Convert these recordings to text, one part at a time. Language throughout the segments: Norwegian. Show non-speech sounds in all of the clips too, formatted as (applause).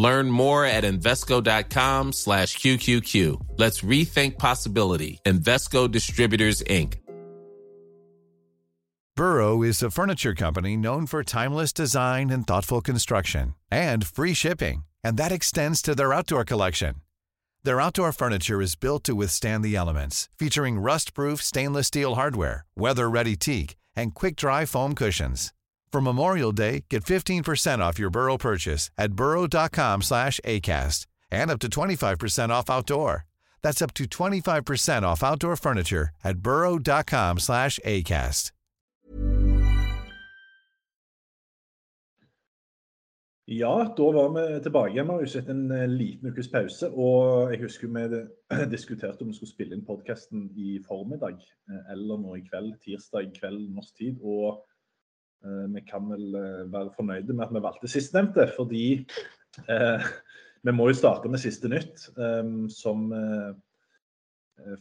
Learn more at Invesco.com slash QQQ. Let's rethink possibility. Investco Distributors, Inc. Burrow is a furniture company known for timeless design and thoughtful construction and free shipping, and that extends to their outdoor collection. Their outdoor furniture is built to withstand the elements, featuring rust-proof stainless steel hardware, weather-ready teak, and quick-dry foam cushions. For Memorial Day, get 15% off your Burrow purchase at burrow.com slash ACAST and up to 25% off outdoor. That's up to 25% off outdoor furniture at burrow.com slash ACAST. Ja, da var vi tilbake igjen, Marius, etter en eh, liten ukes pause. Og jeg husker vi (clears throat) diskuterte om vi skulle spille inn podkasten i formiddag eh, eller nå i kveld, tirsdag kveld norsk tid. Og vi kan vel eh, være fornøyde med at vi valgte sistnevnte, fordi eh, vi må jo starte med siste nytt, eh, som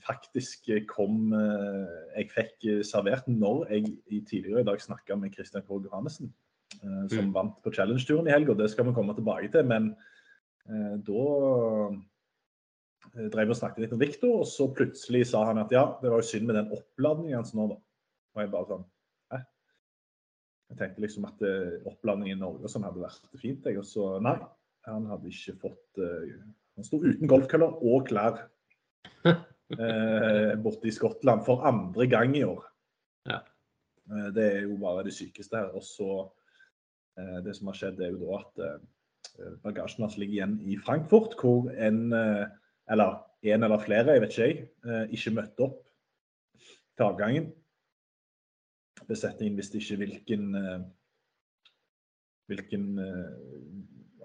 faktisk kom Jeg fikk servert når jeg tidligere i dag snakka med Christian Krogh Johannessen Eh, som mm. vant på Challenge-turen i helga. Det skal vi komme tilbake til. Men eh, da eh, drev og snakket litt om Viktor, og så plutselig sa han at ja, det var jo synd med den oppladningen hans nå, da. Og jeg bare sånn? Jeg tenkte liksom at opplandingen i Norge og sånn hadde vært fint, jeg. Og så nei, han hadde ikke fått eh, Han sto uten golfkøller og klær (laughs) eh, borte i Skottland for andre gang i år. Ja. Det er jo bare det sykeste her. Og så Eh, det som har skjedd, er jo da at eh, bagasjen hans ligger igjen i Frankfurt, hvor en eh, eller en eller flere, jeg vet ikke jeg, ikke møtte opp til avgangen. Besetningen visste ikke hvilken hvilken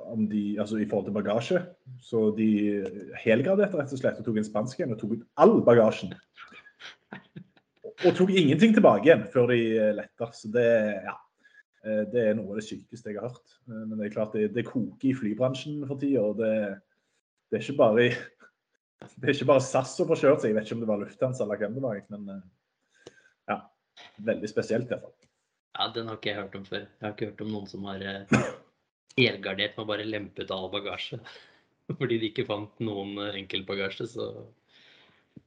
om de, altså i forhold til bagasje. Så de helgraderte rett og slett og tok en spansk en og tok ut all bagasjen. Og tok ingenting tilbake igjen før de letta. Så det, ja. Eh, det er noe av det sykeste jeg har hørt. Eh, men det er klart det, det koker i flybransjen for tida. Det, det, er ikke bare (laughs) det er ikke bare SAS som får kjørt seg. Jeg vet ikke om det var Lufthansa eller hvem det var. Men eh, veldig spesielt i hvert fall. Ja, den har ikke jeg hørt om før. Jeg har ikke hørt om noen som har helgardert med bare lempe ut all bagasje. (laughs) Fordi de ikke fant noen enkeltbagasje. Så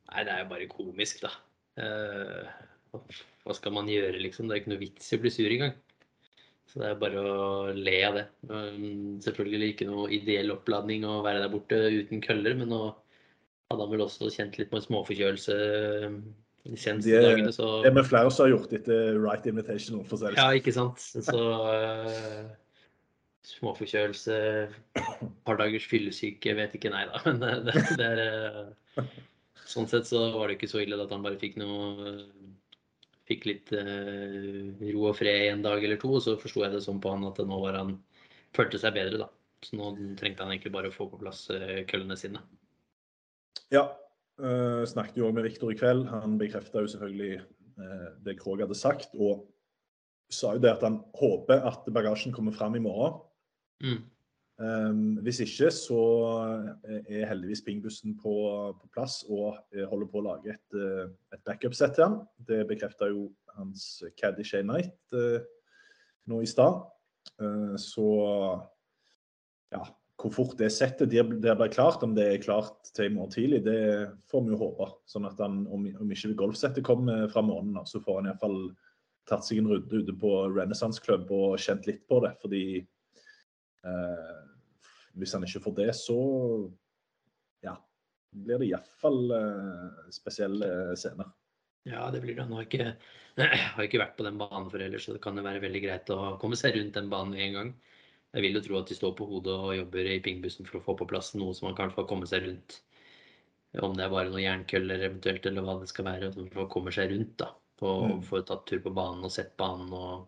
Nei, det er jo bare komisk, da. Hva skal man gjøre, liksom? Det er ikke noe vits i å bli sur engang. Så det er bare å le av det. Selvfølgelig ikke noe ideell oppladning å være der borte uten køller, men nå hadde han vel også kjent litt på en småforkjølelse de seneste de dagene. Så... Det er med flere som har gjort etter Right Invitation. For seg. Ja, ikke sant. Så uh, småforkjølelse, et par dagers fyllesyke, vet ikke, nei da. (laughs) Men det, det er uh, Sånn sett så var det ikke så ille at han bare fikk noe fikk litt uh, ro og fred en dag eller to. Og så forsto jeg det sånn på han at nå var han følte seg bedre, da. Så nå trengte han egentlig bare å få på plass eh, køllene sine. Ja. Uh, snakket jo med Viktor i kveld. Han bekrefta jo selvfølgelig uh, det Krog hadde sagt. Og sa jo det at han håper at bagasjen kommer fram i morgen. Mm. Um, hvis ikke, så er heldigvis pingbussen på, på, plass og holder på å lage et, eh, et backup-sett til han. Det bekrefta jo hans caddy Shay Knight uh, nå i stad. Så ja, hvor fort det settet der, det blir klart, om det er klart til i morgen tidlig, det får vi jo håpe. Sånn at han, om, om ikke golfsettet kommer fra måneden, så får han iallfall tatt seg en runde ute på Renaissance Club og kjent litt på det. fordi Eh, hvis han ikke får det, så ja, blir det iallfall eh, spesielle scener. Ja, det blir det. Han har ikke, (clears throat) har ikke vært på den banen før ellers, så det kan jo være veldig greit å komme seg rundt den banen en gang. Jeg vil jo tro at de står på hodet og jobber i pingbussen for å få på plass noe som man kan få komme seg rundt. Om det er bare noen jernkøller eventuelt, eller hva det skal være. For å komme seg rundt, da. Og mm. få tatt tur på banen og sett banen og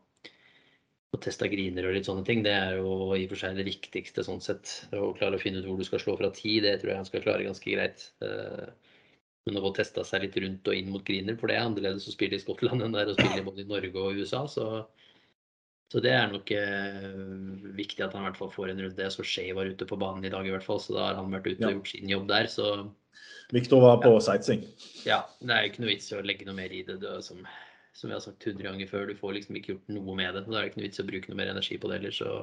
og testa griner og litt sånne ting. Det er jo i og for seg det viktigste sånn sett. Å klare å finne ut hvor du skal slå fra ti, det tror jeg han skal klare ganske greit. Eh, men å få testa seg litt rundt og inn mot griner, for det er annerledes å spille i Skottland enn det er å spille både i Norge og USA. Så, så det er nok eh, viktig at han i hvert fall får en runde. Jeg så Shay var ute på banen i dag i hvert fall, så da har han vært ute Ja. og gjort sin jobb der. Så Viktor var på sightseeing. ja, det er jo ikke noe vits i å legge noe mer i det. det som, som vi har sagt 100 ganger før, du får liksom ikke gjort noe med det. Da er det ikke noe vits i å bruke noe mer energi på det heller. Så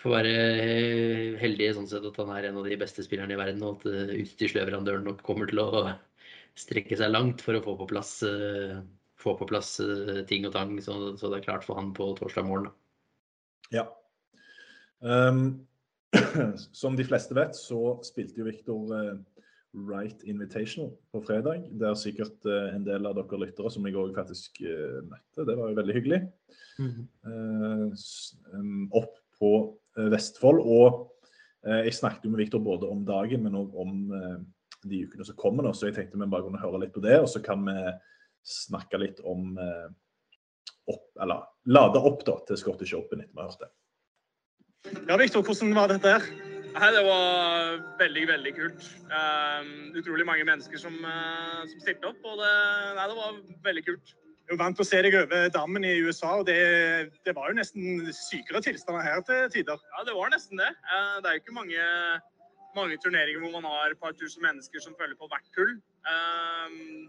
får være heldig heldig sånn sett at han er en av de beste spillerne i verden, og at eh, utstyrsleverandøren nok kommer til å strekke seg langt for å få på plass, eh, få på plass eh, ting og tang, så, så det er klart for han på torsdag morgen. Ja. Um, (clears throat) som de fleste vet, så spilte jo Viktor uh, Right Invitational på fredag. Det er sikkert uh, en del av dere lyttere som jeg òg faktisk uh, møtte. Det var jo veldig hyggelig. Mm -hmm. opp på uh, Vestfold. Og uh, jeg snakket jo med Viktor både om dagen, men òg om uh, de ukene som kommer. nå, Så jeg tenkte vi bare kunne høre litt på det, og så kan vi snakke litt om uh, opp, eller lade opp da, til Scottish Open etter vi har hørt det. Ja, Viktor, hvordan var dette her? Det var veldig, veldig kult. Um, utrolig mange mennesker som, uh, som stilte opp, og det, nei, det var veldig kult. Jeg er vant til å se deg over dammen i USA, og det, det var jo nesten sykere tilstander her til tider. Ja, det var nesten det. Uh, det er jo ikke mange, mange turneringer hvor man har et par tusen mennesker som følger på hvert kull. Um,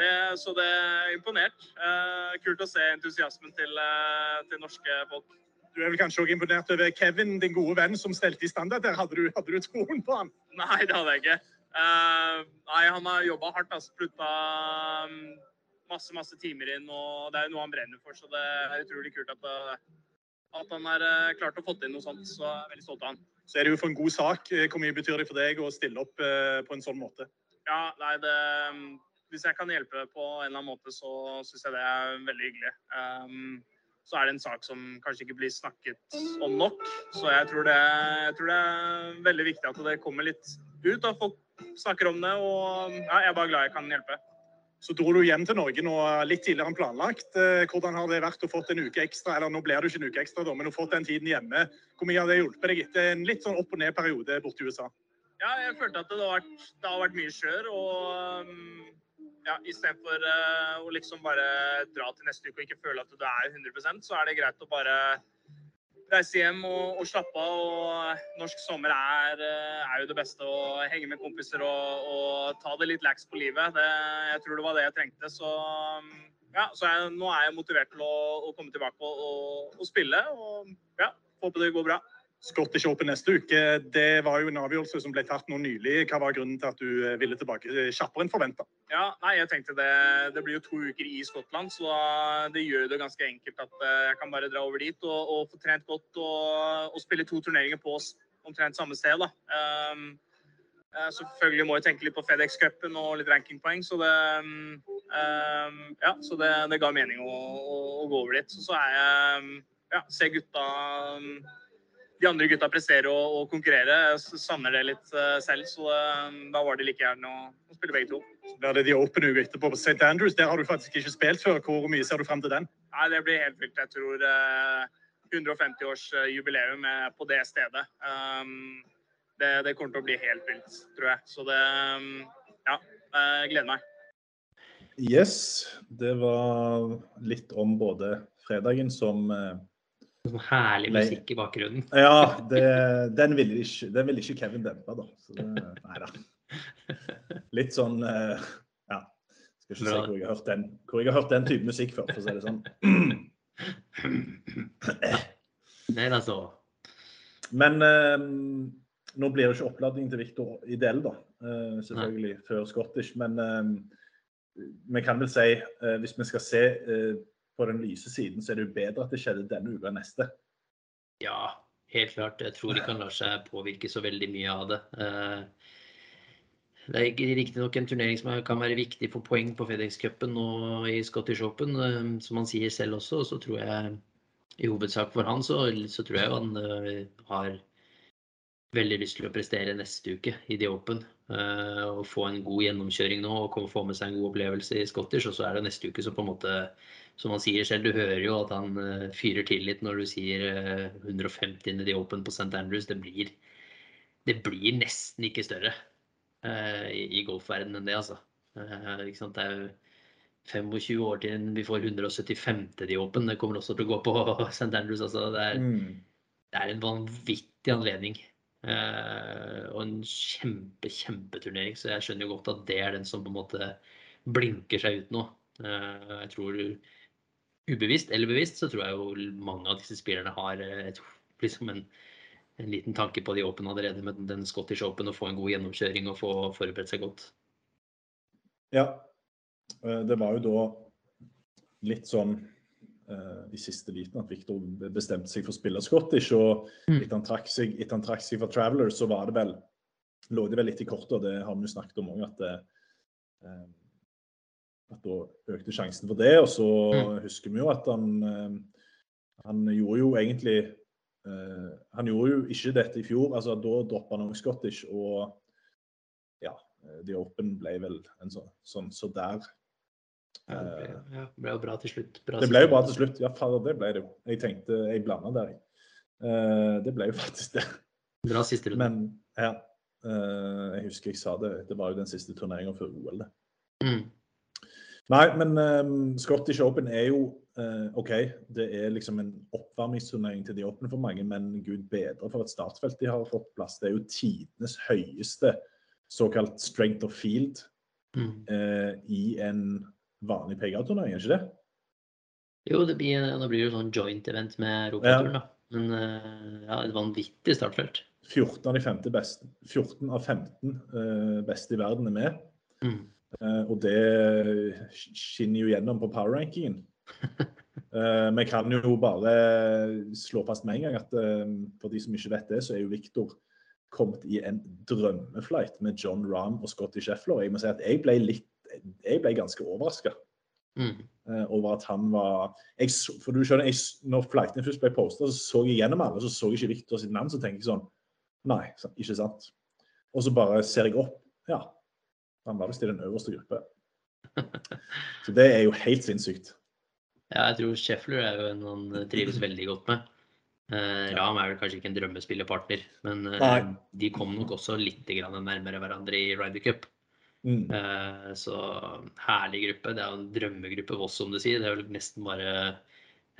det, så det er imponert. Eh, kult å se entusiasmen til, eh, til norske folk. Du er vel kanskje også imponert over Kevin, din gode venn, som stelte i standard der. Hadde du, hadde du troen på han? (laughs) Nei, det hadde jeg ikke. Eh, nei, han har jobba hardt. Altså, Plutta um, masse, masse timer inn, og det er jo noe han brenner for. Så det er utrolig kult at, at han har uh, klart å få til noe sånt. Så jeg er veldig stolt av han. Så er det jo for en god sak. Hvor mye betyr det for deg å stille opp uh, på en sånn måte? Ja, nei, det um, Hvis jeg kan hjelpe på en eller annen måte, så syns jeg det er veldig hyggelig. Um, så er det en sak som kanskje ikke blir snakket om nok. Så jeg tror det, jeg tror det er veldig viktig at det kommer litt ut, og folk snakker om det. Og ja, jeg er bare glad jeg kan hjelpe. Så dro du hjem til Norge nå litt tidligere enn planlagt. Eh, Hvordan har det vært å fått en uke ekstra? Eller nå blir det ikke en uke ekstra, da, men å fått den tiden hjemme. Hvor mye har det hjulpet deg etter en litt sånn opp og ned-periode borte i USA? Ja, jeg følte at det har vært, det har vært mye kjør. Og um, ja, istedenfor uh, å liksom bare dra til neste uke og ikke føle at du er 100% så er det greit å bare reise hjem og, og slappe av. Og norsk sommer er, uh, er jo det beste. Å henge med kompiser og, og ta det litt lax på livet. Det, jeg tror det var det jeg trengte. Så, um, ja, så jeg, nå er jeg motivert til å, å komme tilbake og, og, og spille. Og ja, håper det går bra. Scottish Open neste uke, det var jo en avgjørelse som ble tatt nå nylig. Hva var grunnen til at du eh, ville tilbake eh, kjappere enn forventa? Ja, nei, jeg tenkte det, det blir jo to uker i Skottland, så det gjør det ganske enkelt at eh, jeg kan bare dra over dit og, og få trent godt og, og spille to turneringer på oss omtrent samme sted. da. Um, selvfølgelig må jeg tenke litt på FedEx-cupen og litt rankingpoeng, så det um, Ja, så det, det ga mening å, å, å gå over dit. Så, så er jeg um, Ja, ser gutta de andre gutta prestere og, og konkurrere. Jeg savner det litt eh, selv, så um, da var det like gjerne å, å spille begge to. Så blir det de åpne uka etterpå på St. Andrews. Der har du faktisk ikke spilt før. Hvor mye ser du frem til den? Nei, det blir helt vilt. Jeg tror eh, 150-årsjubileum på det stedet. Um, det, det kommer til å bli helt vilt, tror jeg. Så det um, Ja, jeg gleder meg. Yes, det var litt om både fredagen som eh, Sånn herlig Nei. musikk i bakgrunnen. Ja, det, den, ville ikke, den ville ikke Kevin dempe, da. Så det, nei da. Litt sånn eh, Ja. Skal ikke si Bra. hvor jeg har hørt den, hvor jeg har hørt den type musikk før, for å si det sånn. Nei, altså. Men eh, nå blir jo ikke oppladningen til Viktor ideell, da. eh, selvfølgelig, før Scottish. Men eh, vi kan vel si, eh, hvis vi skal se eh, på den lyse siden, så er det jo bedre at det skjedde denne uka enn neste. Ja, helt klart. Jeg tror ikke han lar seg påvirke så veldig mye av det. Eh, Det er ikke riktignok en turnering som kan være viktig for poeng på FedEx-cupen og i Scottish Open, eh, som han sier selv også. Så tror jeg i hovedsak for han, så, så tror jeg han eh, har veldig lyst til å prestere neste uke i The Open. og få en god gjennomkjøring nå og få med seg en god opplevelse i Scottish. Og så er det neste uke som på en måte Som han sier selv, du hører jo at han uh, fyrer til litt når du sier uh, 150 i The Open på St. Andrews. Det blir, det blir nesten ikke større uh, i, i golfverdenen enn det, altså. Uh, ikke sant? Det er jo 25 år til vi får 175. The Open. Det kommer også til å gå på (laughs) St. Andrews. Altså. Det, er, Mm. det er en vanvittig anledning. Uh, og en kjempe, kjempeturnering. Så jeg skjønner jo godt at det er den som på en måte blinker seg ut nå. Uh, jeg tror ubevisst eller bevisst så tror jeg jo mange av disse spillerne har et, liksom en, en liten tanke på de Open allerede med den Scottish Open og få en god gjennomkjøring og få forberedt seg godt. Ja. Eh, Det var jo da litt sånn eh, i siste liten at Victor bestemte seg for å spille Scottish. Og Mm. etter han trakk seg, etter han trakk seg fra Traveller, så var det vel lå det vel litt i kortet, og det har vi jo snakket om òg, at det, eh, at da økte sjansen for det. Og så Mm. husker vi jo at han eh, han gjorde jo egentlig uh, Han gjorde jo ikke dette i fjor. altså Da droppa han også Scottish, og ja, eh, The Open ble vel en sånn sånn så der. Ja, det ble, ja, det ble jo bra til slutt. Bra Det ble jo bra til slutt. Ja, fader, det ble det jo. Jeg tenkte Jeg blanda der, jeg. Eh, det ble jo (laughs) faktisk det. Bra siste runde. Men ja. eh, jeg husker jeg sa det. Det var jo den siste turneringa før OL, det. Mm. Nei, men um, Scottish Open er jo uh, OK, det er liksom en oppvarmingsturnering til de åpne for mange, men gud bedre for et startfelt de har fått plass. Det er jo tidenes høyeste såkalt strength of field Mm. uh, i en vanlig PGA-turnering, er ikke det? Jo, det blir, blir det jo sånn joint event med Europaturen, da. Men uh, ja, et vanvittig startfelt. 14 av de 15 beste, 14 av 15 eh, beste i verden er med. Mm. Eh, og det skinner jo gjennom på power-rankingen. (laughs) Eh, Vi kan jo bare slå fast med en gang at eh, for de som ikke vet det, så er jo Victor kommet i en drømmeflight med John Rahm og Scotty Scheffler. Jeg må si at jeg ble litt Jeg ble ganske overraska Mm. over at han var jeg, For du skjønner, jeg, når flightene først ble posta, så så jeg gjennom alle, så så jeg ikke Victor sitt navn. Så tenker jeg sånn Nei, ikke sant. Og så bare ser jeg opp. Ja, han var visst i den øverste gruppe. (laughs) Så det er jo helt sinnssykt. Ja, jeg tror Scheffler er jo en han trives veldig godt med. Eh, Ram er vel kanskje ikke en drømmespillerpartner, men eh, de kom nok også litt grann nærmere hverandre i Ryder Cup. Mm. Eh, så herlig gruppe. Det er jo en drømmegruppe Voss, som du sier. Det er vel nesten bare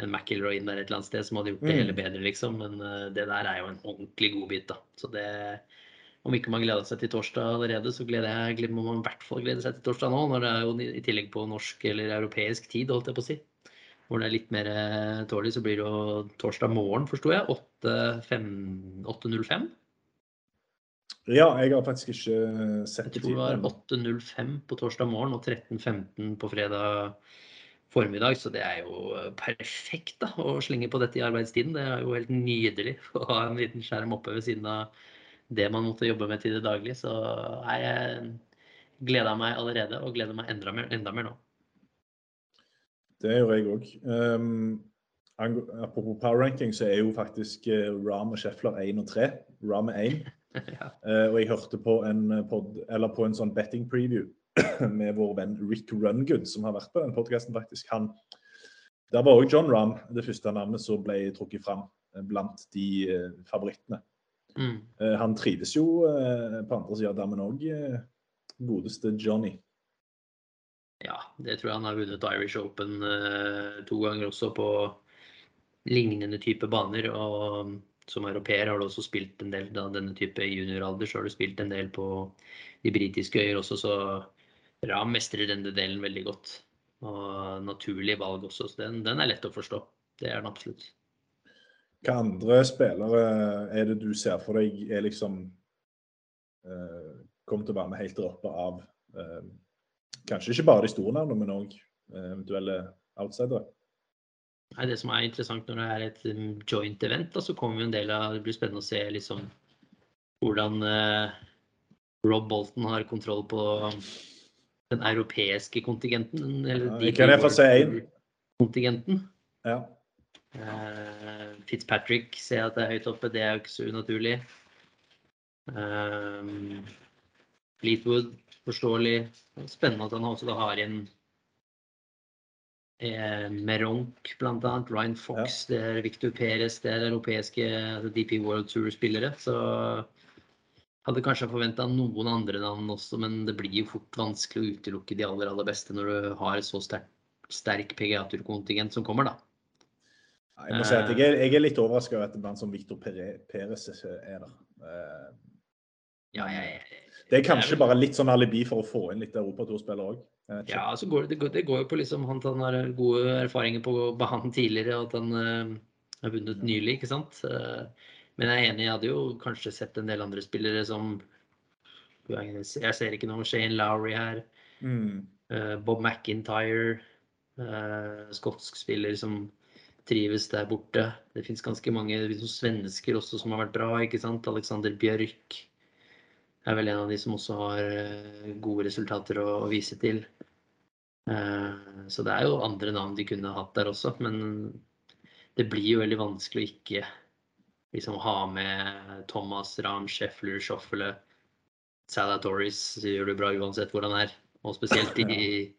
en McIlroy inn der et eller annet sted som hadde gjort det Mm. hele bedre, liksom. Men eh, det der er jo en ordentlig godbit, da. Så det om ikke man gleder seg til torsdag allerede, så gleder jeg, må man i hvert fall glede seg til torsdag nå. Når det er jo i tillegg på norsk eller europeisk tid, holdt jeg på å si. Hvor det er litt mer eh, tålelig, så blir det jo torsdag morgen, forsto jeg. 8.05. 8.05. Ja, jeg har faktisk ikke sett Jeg tror det var 8.05 på torsdag morgen og 13.15 på fredag formiddag. Så det er jo eh, perfekt da, å slenge på dette i arbeidstiden. Det er jo helt nydelig å ha en liten skjerm oppe ved siden av det man måtte jobbe med til det daglige. Så nei, jeg gleder meg allerede, og gleder meg enda mer, enda mer nå. Det gjør jeg òg. apropos power ranking, så er jo faktisk uh, Ram og Scheffler 1 og 3. Ram er 1. (laughs) ja. uh, og jeg hørte på en, pod, eller på en sånn betting preview (clears throat) med vår venn Rick Rungood, som har vært på den podkasten, faktisk. Han, der var òg John Ram det første navnet som ble trukket fram eh, blant de eh, favorittene. Mm. Eh, han trives jo eh, på andre sida av dammen òg, eh, godeste Johnny. Ja, det tror jeg han har vunnet Irish Open to ganger også på lignende type baner. Og som europeer har du også spilt en del da denne type junioralder, så har du spilt en del på de britiske øyer også, så Ram mestrer denne delen veldig godt. Og naturlig valg også, så den, den er lett å forstå. Det er den absolutt. Hva andre spillere er det du ser for deg er liksom eh, kommer til å være med helt der oppe av eh, Kanskje ikke bare de store navnene, men òg eh, eventuelle outsidere? Nei, det som er interessant når det er et um, joint event, da, så kommer jo en del av Det blir spennende å se liksom hvordan eh, Rob Bolton har kontroll på den europeiske kontingenten. Eller Ja, jeg kan jeg få si en. kontingenten. Ja. Eh, Fitzpatrick ser jeg at det er høyt oppe, det er jo ikke så unaturlig. Um, Fleetwood, forståelig. Spennende at han også da har inn eh, Meronk bl.a. Ryan Fox, det er Victor Perez, det er europeiske altså DP World Tour-spillere. Så hadde kanskje forventa noen andre navn også, men det blir jo fort vanskelig å utelukke de aller, aller beste når du har så sterk, sterk PGA-turkontingent som kommer, da. Jeg må si at jeg er, jeg er litt overraska over at en mann som Victor Perez er der. Eh, Ja, jeg, Det er kanskje bare litt sånn alibi for å få inn litt europaturspillere òg. Ja, altså går det, går, det går jo på liksom at han har gode erfaringer på banen tidligere, og at han uh, har vunnet nylig, ikke sant. Uh, men jeg er enig, jeg hadde jo kanskje sett en del andre spillere som Jeg ser ikke noe Shane Lowry her. Mm. Uh, Bob McIntyre. skotsk spiller som trives der borte. Det fins ganske mange svensker også som har vært bra, ikke sant. Alexander Bjørk er vel en av de som også har eh, gode resultater å, å vise til. Eh, Så det er jo andre navn de kunne hatt der også, men det blir jo veldig vanskelig å ikke liksom ha med Thomas, Ram, Scheffler, Schoffele, Salah Torres gjør det bra uansett hvor han er. Og spesielt i,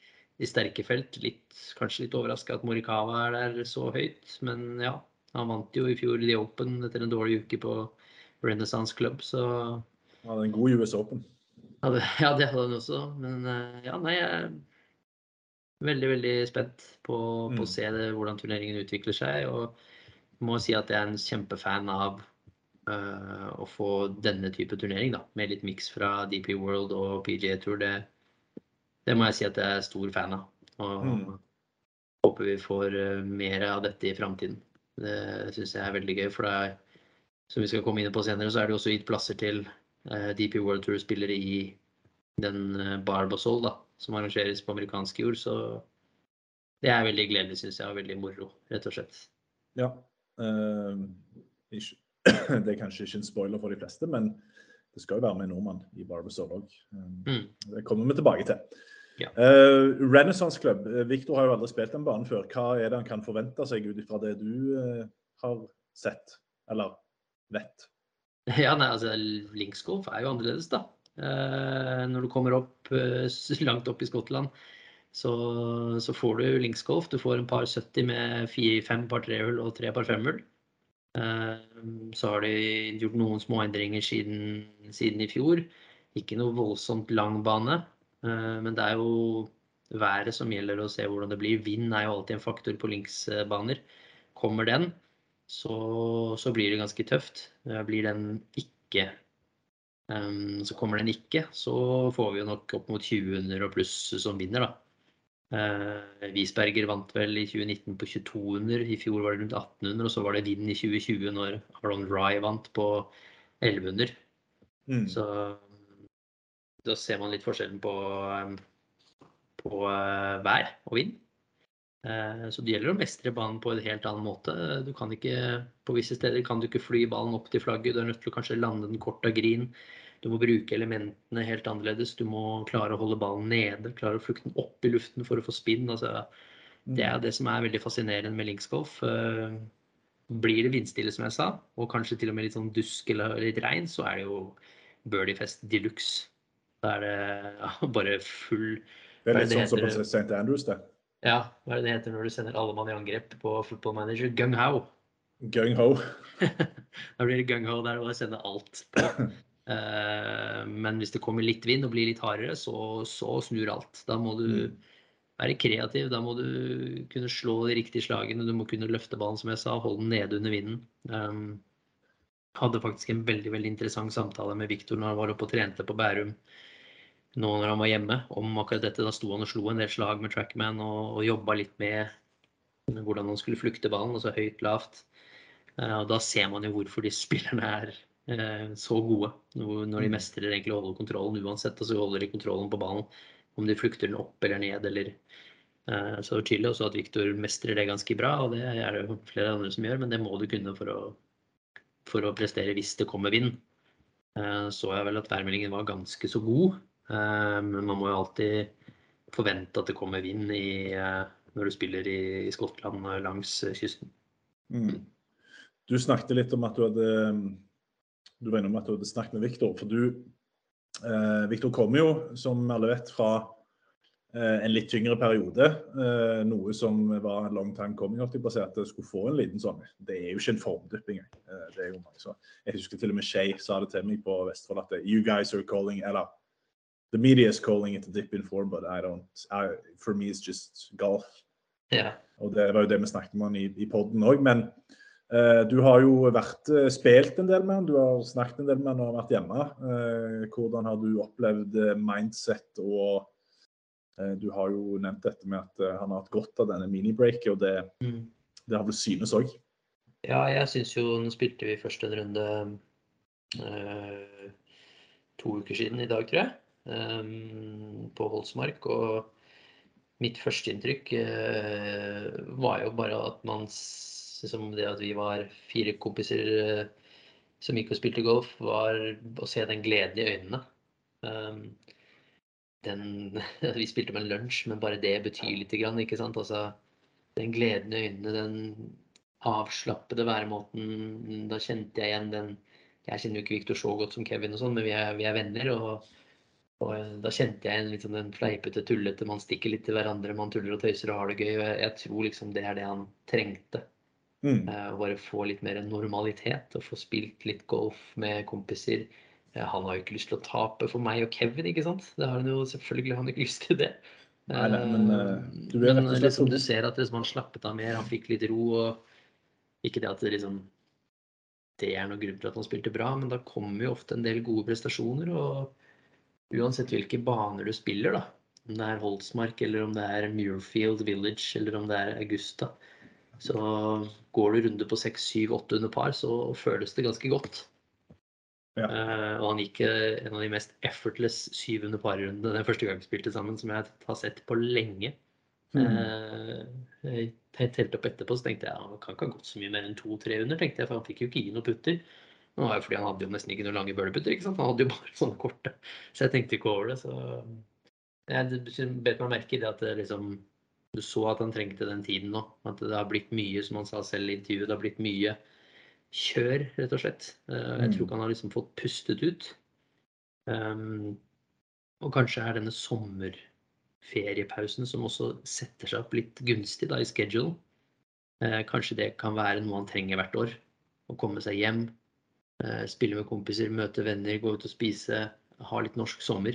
i sterke felt. Litt, kanskje litt overraska at Morikawa er der så høyt, men ja. Han vant jo i fjor The Open etter en dårlig uke på Renaissance Club, så Han hadde en god US Open. ja, det, (laughs) ja, det hadde han også. Men eh, ja, nei, jeg er veldig, veldig spent på, på Mm. å se det, hvordan turneringen utvikler seg. Og må si at jeg er en kjempefan av uh, å få denne type turnering, da. Med litt miks fra DP World og PGA Tour. Det, det må jeg si at jeg er stor fan av. Og Mm. håper vi får eh, mer av dette i framtiden. Det syns jeg er veldig gøy. For det er, som vi skal komme inn på senere, så er det også gitt plasser til eh, DP World Tour-spillere i den eh, Barbasol da, som arrangeres på amerikansk jord. Så det er veldig gledelig, syns jeg, og veldig moro, rett og slett. Ja. Uh, (clears throat) det er kanskje ikke en spoiler for de fleste, men det skal jo være med en nordmann i Barbasol òg. Mm. Det kommer vi tilbake til. Ja. Uh, Renaissance Club. Viktor Victor har jo aldri spilt den banen før. Hva er det han kan forvente seg ut ifra det du uh, har sett, eller vet? (laughs) Ja, nei, altså Linksgolf er jo annerledes, da. Uh, når du kommer opp eh, (laughs) langt opp i Skottland, så, så får du linksgolf. Du får en par 70 med fire, fem par trehull og tre par femhull. Eh, så har de gjort noen småendringer siden, siden i fjor. Ikke noe voldsomt lang bane, eh, men det er jo været som gjelder å se hvordan det blir. Vind er jo alltid en faktor på linksbaner. Kommer den, så, så blir det ganske tøft. Eh, Blir den ikke Så kommer den ikke, så får vi jo nok opp mot 20 under og pluss som vinner, da. Eh, Wiesberger vant vel i 2019 på 2200, i fjor var det rundt 1800, og så var det Vinn i 2020 når Aron Rye vant på 1100. Mm. Så da ser man litt forskjellen på, på eh, vær og vind. Eh, Så det gjelder å mestre banen på en helt annen måte. Du kan ikke, på visse steder kan du ikke fly ballen opp til flagget. Du er nødt til å kanskje lande den kort av green. Du må bruke elementene helt annerledes. Du må klare å holde ballen nede, klare å flukte den opp i luften for å få spinn. Altså, det er det som er veldig fascinerende med linksgolf. Eh, Blir det vindstille, som jeg sa, og kanskje til og med litt sånn dusk eller litt regn, så er det jo birdiefest de luxe. Da er det ja, bare full Det er litt sånn som på? St. Andrews, det. Ja, hva er det det heter når du sender alle mann i angrep på football manager? Gung ho. Gung ho. (laughs) da blir det gung ho der og jeg sender alt på. (clears throat) Eh, men hvis det kommer litt vind og blir litt hardere, så, så snur alt. Da må du Mm. være kreativ. Da må du kunne slå de riktige slagene. Du må kunne løfte ballen, som jeg sa, holde den nede under vinden. Um, hadde faktisk en veldig veldig interessant samtale med Viktor når han var oppe og trente på Bærum nå når han var hjemme, om akkurat dette. Da sto han og slo en del slag med trackman og, og jobba litt med hvordan han skulle flukte ballen, altså høyt, lavt. Eh, Og da ser man jo hvorfor de spillerne er så gode. Når de mestrer egentlig å holde kontrollen uansett. Og så holder de kontrollen på ballen. Om de flukter den opp eller ned eller eh, Så tydelig også at Viktor mestrer det ganske bra, og det er det flere andre som gjør, men det må du kunne for å, for å prestere hvis det kommer vind. Eh, Så jeg vel at værmeldingen var ganske så god, eh, men man må jo alltid forvente at det kommer vind i, eh, når du spiller i, i Skottland langs eh, kysten. Mm. Du snakket litt om at du hadde mm, du var innom at du hadde snakket med Viktor. For du, eh, Viktor kommer jo, som alle vet, fra eh, en litt tyngre periode. Eh, noe som var en long time coming, holdt jeg på å si, at det skulle få en liten sånn. Det er jo ikke en formdypp engang. Eh, det er jo mange så. Jeg husker til og med Shay sa det til meg på Vestfold at you guys are calling eller The media is calling it a dip in form, but I don't. I, for me, it's just golf. Yeah. Og det var jo det vi snakket han i, i poden òg. Men du har jo vært eh, spilt en del med han, du har snakket en del med han og har vært hjemme. Eh, hvordan har du opplevd eh, mindset og eh, Du har jo nevnt dette med at eh, han har hatt godt av denne minibreaket, og det, Mm. det har vel synes òg. Ja, jeg syns jo Nå spilte vi først en runde eh, to uker siden i dag, tror jeg, eh, på Holsmark. Og mitt førsteinntrykk uh, var jo bare at man s- liksom Det at vi var fire kompiser eh, som gikk og spilte golf, var å se den gleden i øynene. Um, den, (laughs) vi spilte med lunsj, men bare det betyr lite grann, ikke sant? Altså, den gleden i øynene, den avslappede væremåten. Da kjente jeg igjen den Jeg kjenner jo ikke Victor så godt som Kevin, og sånn, men vi er, vi er venner. Og, og da kjente jeg igjen sånn den fleipete, tullete. Man stikker litt til hverandre, man tuller og tøyser og har det gøy. og Jeg, jeg tror liksom det er det han trengte. Mm. Eh, bare få litt mer normalitet og få spilt litt golf med kompiser. Eh, Han har jo ikke lyst til å tape for meg og Kevin, ikke sant? Det har han jo selvfølgelig han ikke (laughs) lyst til det. Nei, nei, men, eh, du men liksom, du ser at liksom, han slappet av mer, han fikk litt ro. og Ikke det at det liksom det er noen grunn til at han spilte bra, men da kommer jo ofte en del gode prestasjoner. og Uansett hvilke baner du spiller, da, om det er Holtsmark, eller om det er Muirfield Village, eller om det er Augusta, så går du runde på 6, 7, 8 under par, så føles det ganske godt. Ja. Uh, og han gikk eh, en av de mest effortless syvende par-rundene den første gang vi spilte sammen, som jeg har sett på lenge. Mm. Uh, jeg telte opp etterpå, så tenkte jeg han kan ikke ha gått så mye mer enn to-tre under, tenkte jeg, for han fikk jo ikke gi noen putter. Det var jo fordi han hadde jo nesten ikke noen lange bølleputter, ikke sant? Han hadde jo (laughs) bare sånne korte. Så jeg tenkte ikke over det. Så jeg bet meg merke i det at det liksom Du så at han trengte den tiden nå. At det har blitt mye, som han sa selv i intervjuet, det har blitt mye kjør, rett og slett. Eh, Jeg tror ikke han har liksom fått pustet ut. Um, og kanskje er denne sommerferiepausen som også setter seg opp litt gunstig da i schedulen. Eh, kanskje det kan være noe han trenger hvert år. Å komme seg hjem, eh, spille med kompiser, møte venner, gå ut og spise. Ha litt norsk sommer.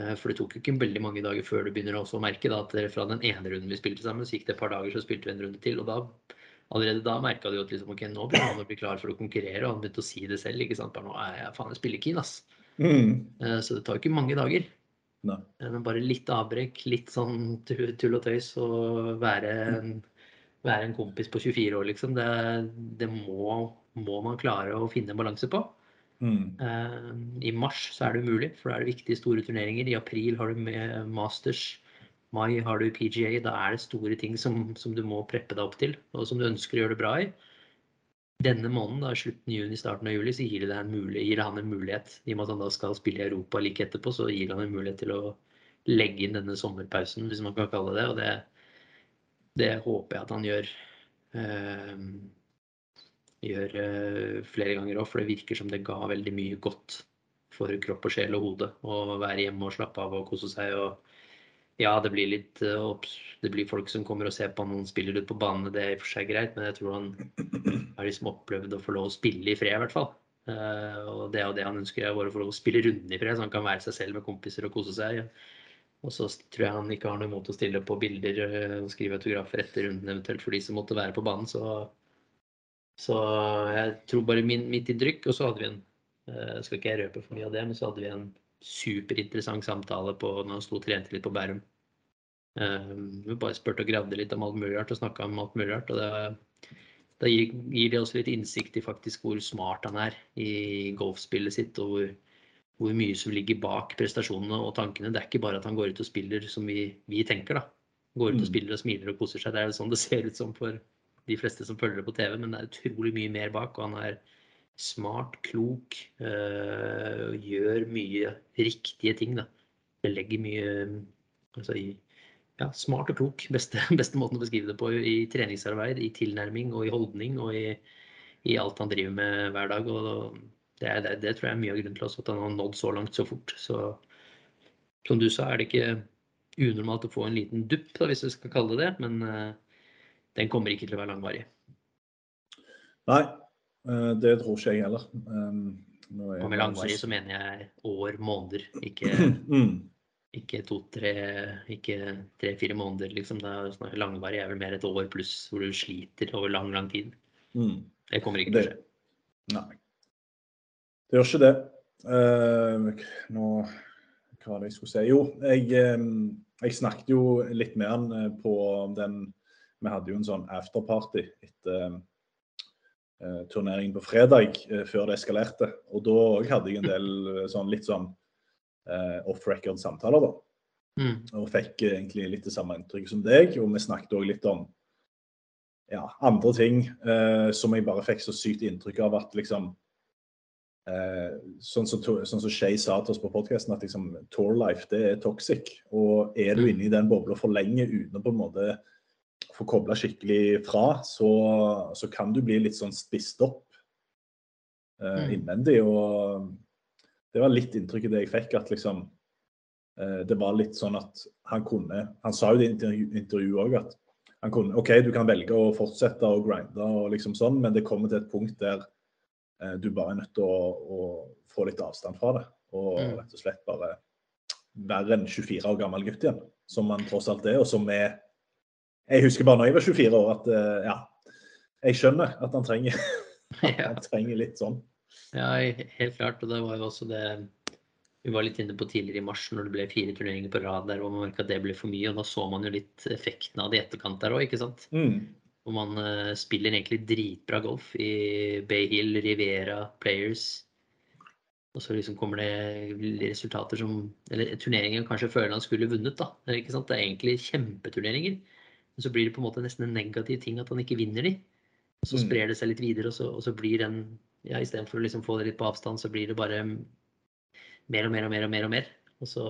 Eh, For det tok jo ikke veldig mange dager før du begynner også å merke da, at fra den ene runden vi spilte sammen, så gikk det et par dager, så spilte vi en runde til. Og da, allerede da merka du jo at liksom, ok, nå begynner han å bli klar for å konkurrere, og han begynte å si det selv. ikke sant? Bare nå er jeg faen jeg spillekeen, ass. Mm. Eh, Så det tar jo ikke mange dager. Nei. Eh, Men bare litt avbrekk, litt sånn tull og tøys og være en, være en kompis på 24 år, liksom. Det, det må, må man klare å finne en balanse på. Mm. Eh, I mars så er det umulig, for da er det viktige store turneringer. I april har du med Masters. Mai har du PGA. Da er det store ting som, som du må preppe deg opp til, og som du ønsker å gjøre det bra i. Denne måneden, da, slutten av juni, starten av juli, så gir det, gir han en mulighet. I og med at han da skal spille i Europa like etterpå, så gir han en mulighet til å legge inn denne sommerpausen, hvis man kan kalle det. Og det, det håper jeg at han gjør. eh, gjør eh, flere ganger òg, for det virker som det ga veldig mye godt for kropp og sjel og hode å være hjemme og slappe av og kose seg. og ja, det blir litt eh, Det blir folk som kommer og ser på noen spiller ut på banene, det er i og for seg greit, men jeg tror han (clears throat) har liksom opplevd å få lov å spille i fred, i hvert fall. Eh, og det er jo det han ønsker, er å få lov å spille runden i fred, så han kan være seg selv med kompiser og kose seg. Og så tror jeg han ikke har noe imot å stille på bilder og skrive autografer etter runden, eventuelt for de som måtte være på banen. Så, så jeg tror bare min, mitt inntrykk. Og så hadde vi en eh, Skal ikke jeg røpe for mye av det, men så hadde vi en superinteressant samtale på, når han sto og trente litt på Bærum. Eh, vi bare spurte og gravde litt om alt mulig rart og snakka om alt mulig rart. og det, da gir, gir det også litt innsikt i faktisk hvor smart han er i golfspillet sitt, og hvor, hvor mye som ligger bak prestasjonene og tankene. Det er ikke bare at han går ut og spiller som vi, vi tenker, da. Går ut og Mm. spiller og smiler og koser seg. Det er jo sånn det ser ut som for de fleste som følger det på TV, men det er utrolig mye mer bak. Og han er smart, klok, øh, gjør mye riktige ting, da. Legger mye altså i ja, smart og klok. Beste, (laughs) beste måten å beskrive det på i treningsarbeid, i tilnærming og i holdning og i, i alt han driver med hver dag. Og Det, er, det, det tror jeg er mye av grunnen til at han har nådd så langt så fort. Så som du sa, er det ikke unormalt å få en liten dupp, da, hvis vi skal kalle det det. Men uh, den kommer ikke til å være langvarig. Nei, uh, det tror ikke jeg heller. Um, og med langvarig så mener jeg år, måneder, ikke, (clears throat) mm. ikke to-tre ikke tre-fire måneder, liksom. Er langvarig er vel mer et år pluss hvor du sliter over lang, lang tid. Mm. Det kommer ikke til å skje. Nei. Det gjør ikke det. Uh, nå Hva var det jeg skulle si? Jo, jeg, um, jeg snakket jo litt med han eh, på den Vi hadde jo en sånn afterparty etter uh, turneringen på fredag uh, før det eskalerte. Og da hadde jeg en del sånn litt sånn off record samtaler, da. Mm. Og fikk egentlig litt det samme inntrykk som deg. Og vi snakket òg litt om ja, andre ting som jeg bare fikk så sykt inntrykk av at liksom Eh, sånn som sånn som Shay sa til oss på podkasten, at liksom, tour life det er toxic. Og er du mm. inne i den bobla for lenge uten å på en måte få kobla skikkelig fra, så, så, kan du bli litt sånn spist opp eh, mm. innvendig. Og det var litt inntrykket det jeg fikk, at liksom eh, Det var litt sånn at han kunne Han sa jo i intervjuet òg at han kunne OK, du kan velge å fortsette å grinde og liksom sånn, men det kommer til et punkt der Eh, du bare er nødt til å, å, få litt avstand fra det. Og mm. rett og slett bare være en 24 år gammel gutt igjen, som man tross alt er. Og som er Jeg husker bare når jeg var 24 år at eh, ja, jeg skjønner at han trenger, (laughs) han trenger litt sånn. Ja, helt klart. Og det var jo også det vi var litt inne på tidligere i mars, når det ble fire turneringer på rad der, og man merka at det ble for mye. Og da så man jo litt effekten av det i etterkant der òg, ikke sant. Mm. Og man uh, spiller egentlig dritbra golf i Bay Hill, Rivera, Players. Og så liksom kommer det resultater som Eller turneringer kanskje føler han skulle vunnet, da. Ikke sant? det er egentlig kjempeturneringer. Men så blir det på en måte nesten en negativ ting at han ikke vinner de. Så mm. sprer det seg litt videre, og så, og så blir den ja, Istedenfor å liksom få det litt på avstand, så blir det bare mer og mer og mer og mer. Og mer. Og så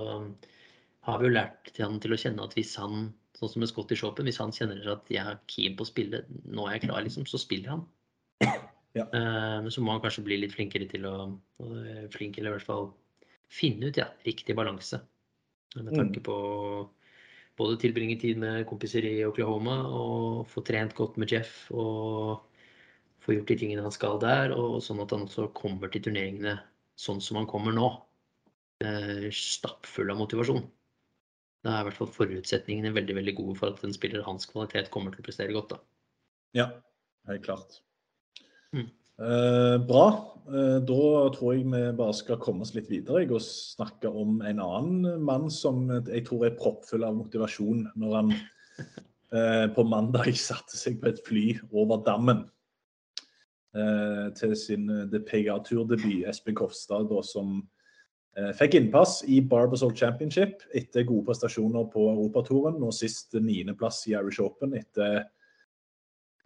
har vi jo lært til han til å kjenne at hvis han Sånn som med Scottish Open. Hvis han kjenner at jeg er keen på å spille, nå er jeg klar, liksom, så spiller han. Ja. Uh, så må han kanskje bli litt flinkere til å uh, flink, eller i hvert fall finne ut ja, riktig balanse. Med tanke mm. på både tilbringe tid med kompiser i Oklahoma og få trent godt med Jeff og få gjort de tingene han skal der, og sånn at han også kommer til turneringene sånn som han kommer nå. Stappfull av motivasjon da er i hvert fall forutsetningene veldig veldig gode for at en spiller av hans kvalitet kommer til å prestere godt. Da. Ja, helt klart. Mm. Eh, bra. Eh, da tror jeg vi bare skal komme oss litt videre og snakke om en annen mann som jeg tror er proppfull av motivasjon når han eh, på mandag satte seg på et fly over dammen til sin The PGA-turdebut. Espen Kofstad, da, som fikk innpass i Barbasol Championship etter gode prestasjoner på Europatouren. Nå sist niendeplass i Irish Open etter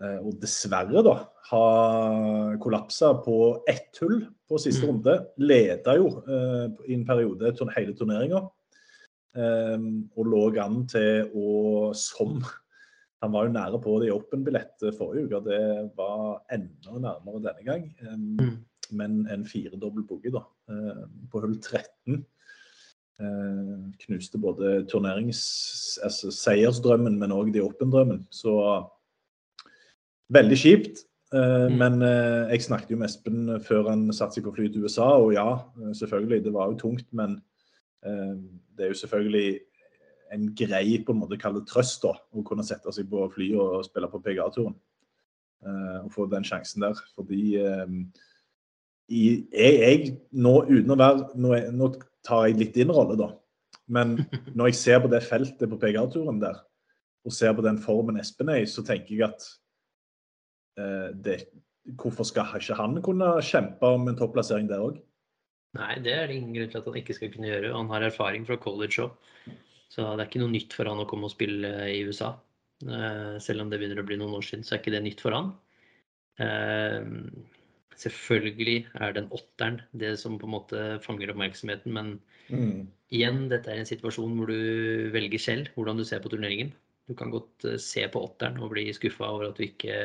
eh, å dessverre da har kollapsa på ett hull på siste mm. runde. Leda jo eh, i en periode hele turneringa. og lå an til å, som (laughs) Han var jo nære på det i Open-billett forrige uke, det var enda nærmere denne gang. Mm men en firedobbel boogie da, eh, på hull 13. Eh, knuste både turnerings, altså seiersdrømmen, men òg de Open-drømmen. Så veldig kjipt. Eh, mm. Men jeg snakket jo med Espen før han satte seg på flyet til USA, og ja, selvfølgelig, det var jo tungt. Men det er jo selvfølgelig en grei på en måte kalle trøst da, å kunne sette seg på flyet og spille på PGA-turen. Og få den sjansen der. Fordi jeg, jeg, nå, uten å være nå, nå, tar jeg litt din rolle, da. Men (laughs) når jeg ser på det feltet på PGA-turen der, og ser på den formen Espen er i, så tenker jeg at eh, det, Hvorfor skal ikke han kunne kjempe om en topplassering der òg? Nei, det er det ingen grunn til at han ikke skal kunne gjøre. Han har erfaring fra college òg. Så det er ikke noe nytt for han å komme og spille i USA. Eh, selv om det begynner å bli noen år siden, så er ikke det nytt for han. Eh, Selvfølgelig er den åtteren det som på en måte fanger oppmerksomheten, men mm. igjen, dette er en situasjon hvor du velger selv hvordan du ser på turneringen. Du kan godt eh, se på åtteren og bli skuffa over at du ikke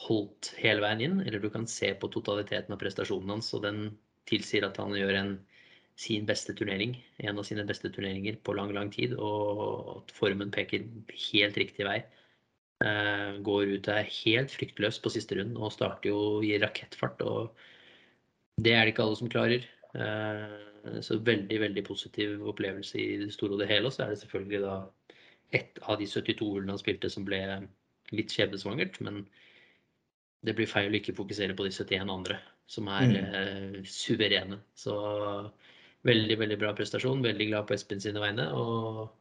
holdt hele veien inn, eller du kan se på totaliteten av prestasjonen hans, og den tilsier at han gjør en, sin beste turnering, en av sine beste turneringer på lang, lang tid, og at formen peker helt riktig vei. Uh, går ut er helt fryktløs på siste runden og starter jo i rakettfart. og Det er det ikke alle som klarer. Uh, så veldig veldig positiv opplevelse i det store og det hele. Og så er det selvfølgelig da ett av de 72 hullene han spilte som ble litt skjebnesvangert. Men det blir feil å ikke fokusere på de 71 andre, som er mm. eh, suverene. Så veldig, veldig bra prestasjon. Veldig glad på Espen sine vegne. og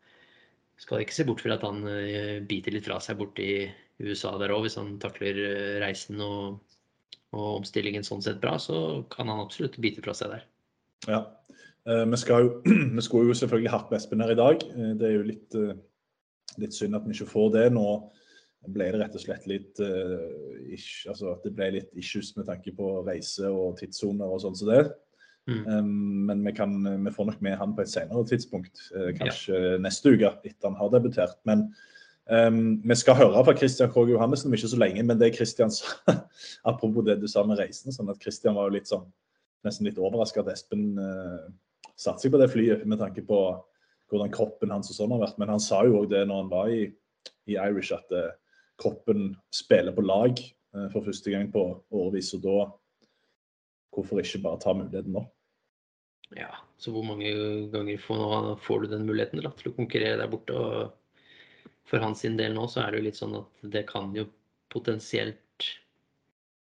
skal ikke se bort fra at han eh, biter litt fra seg borti USA der òg. Hvis han takler eh, reisen og, og, omstillingen sånn sett bra, så kan han absolutt bite fra seg der. Ja. Vi, skal jo, (clears throat) vi skulle jo selvfølgelig hatt med Espen her i dag. Det er jo litt, litt, synd at vi ikke får det. Nå ble det rett og slett litt ish, altså det ble litt issues med tanke på reise og tidssoner og sånn som så det. Mm. Um, men vi, kan, vi, får nok med han på et senere tidspunkt, uh, kanskje ja. neste uke etter han har debutert. Men um, vi skal høre fra Christian Krogh Johannessen om ikke så lenge. Men det Christian sa, (laughs) apropos det du sa med reisen, sånn at Christian var jo litt sånn, nesten litt overraska at Espen uh, satte seg på det flyet med tanke på hvordan kroppen hans og sånn har vært. Men han sa jo òg det når han var i, i Irish, at uh, kroppen spiller på lag for første gang på årevis. Og da hvorfor ikke bare ta muligheten nå? Ja, så hvor mange ganger får, får du den muligheten da, til å konkurrere der borte? og For hans del nå så er det jo litt sånn at det kan jo potensielt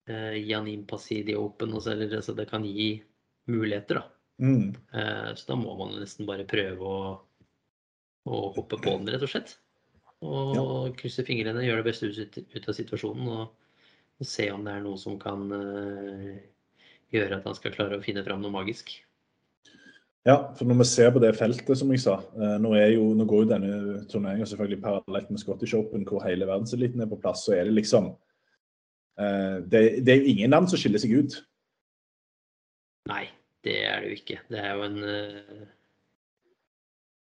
eh, gi han innpass i de open. Altså det kan gi muligheter, da. Mm. Eh, så da må man nesten bare prøve å, å, hoppe på den, rett og slett. Og ja. krysse fingrene, gjøre det beste ut, av situasjonen. Og, og, se om det er noe som kan uh, gjøre at han skal klare å finne fram noe magisk. Ja, for når vi ser på det feltet, som jeg sa eh, Nå, jo, nå går jo denne turneringa selvfølgelig parallelt med Scottish Open, hvor hele verdenseliten er på plass. Så er det liksom eh, det, det er jo ingen navn som skiller seg ut. Nei, det er det jo ikke. Det er jo en eh,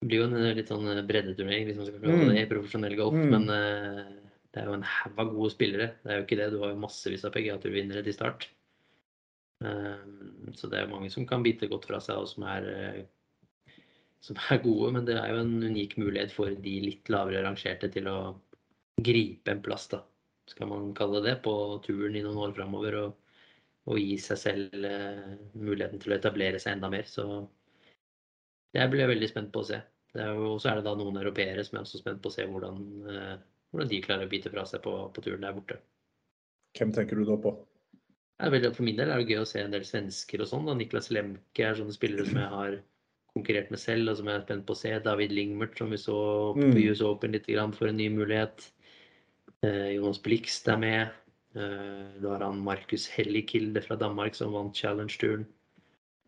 Det blir jo en litt sånn breddeturnering, hvis man skal kalle det mm. profesjonell golf. Mm. Men det er jo en haug av gode spillere. Det er jo ikke det. Du har jo massevis av PGA-turvinnere til start. Ehm, så det er mange som kan bite godt fra seg, og som er, uh, som er gode. Men det er jo en unik mulighet for de litt lavere rangerte til å gripe en plass, da. Skal man kalle det, på turen i noen år framover. Og, og, gi seg selv uh, muligheten til å etablere seg enda mer. Så det blir jeg veldig spent på å se. Og så er det da noen europeere som er også spent på å se hvordan, uh, hvordan de klarer å bite fra seg på, på turen der borte. Hvem tenker du da på? For min del er det gøy å se en del svensker og sånn. Niklas Lemke er sånne spillere som jeg har konkurrert med selv, og som jeg er spent på å se. David Lingmert, som vi så på mm. US Open litt for en ny mulighet. Eh, Jonas Blikst er med. Eh, da har han Markus Hellikilde fra Danmark, som vant Challenge-turen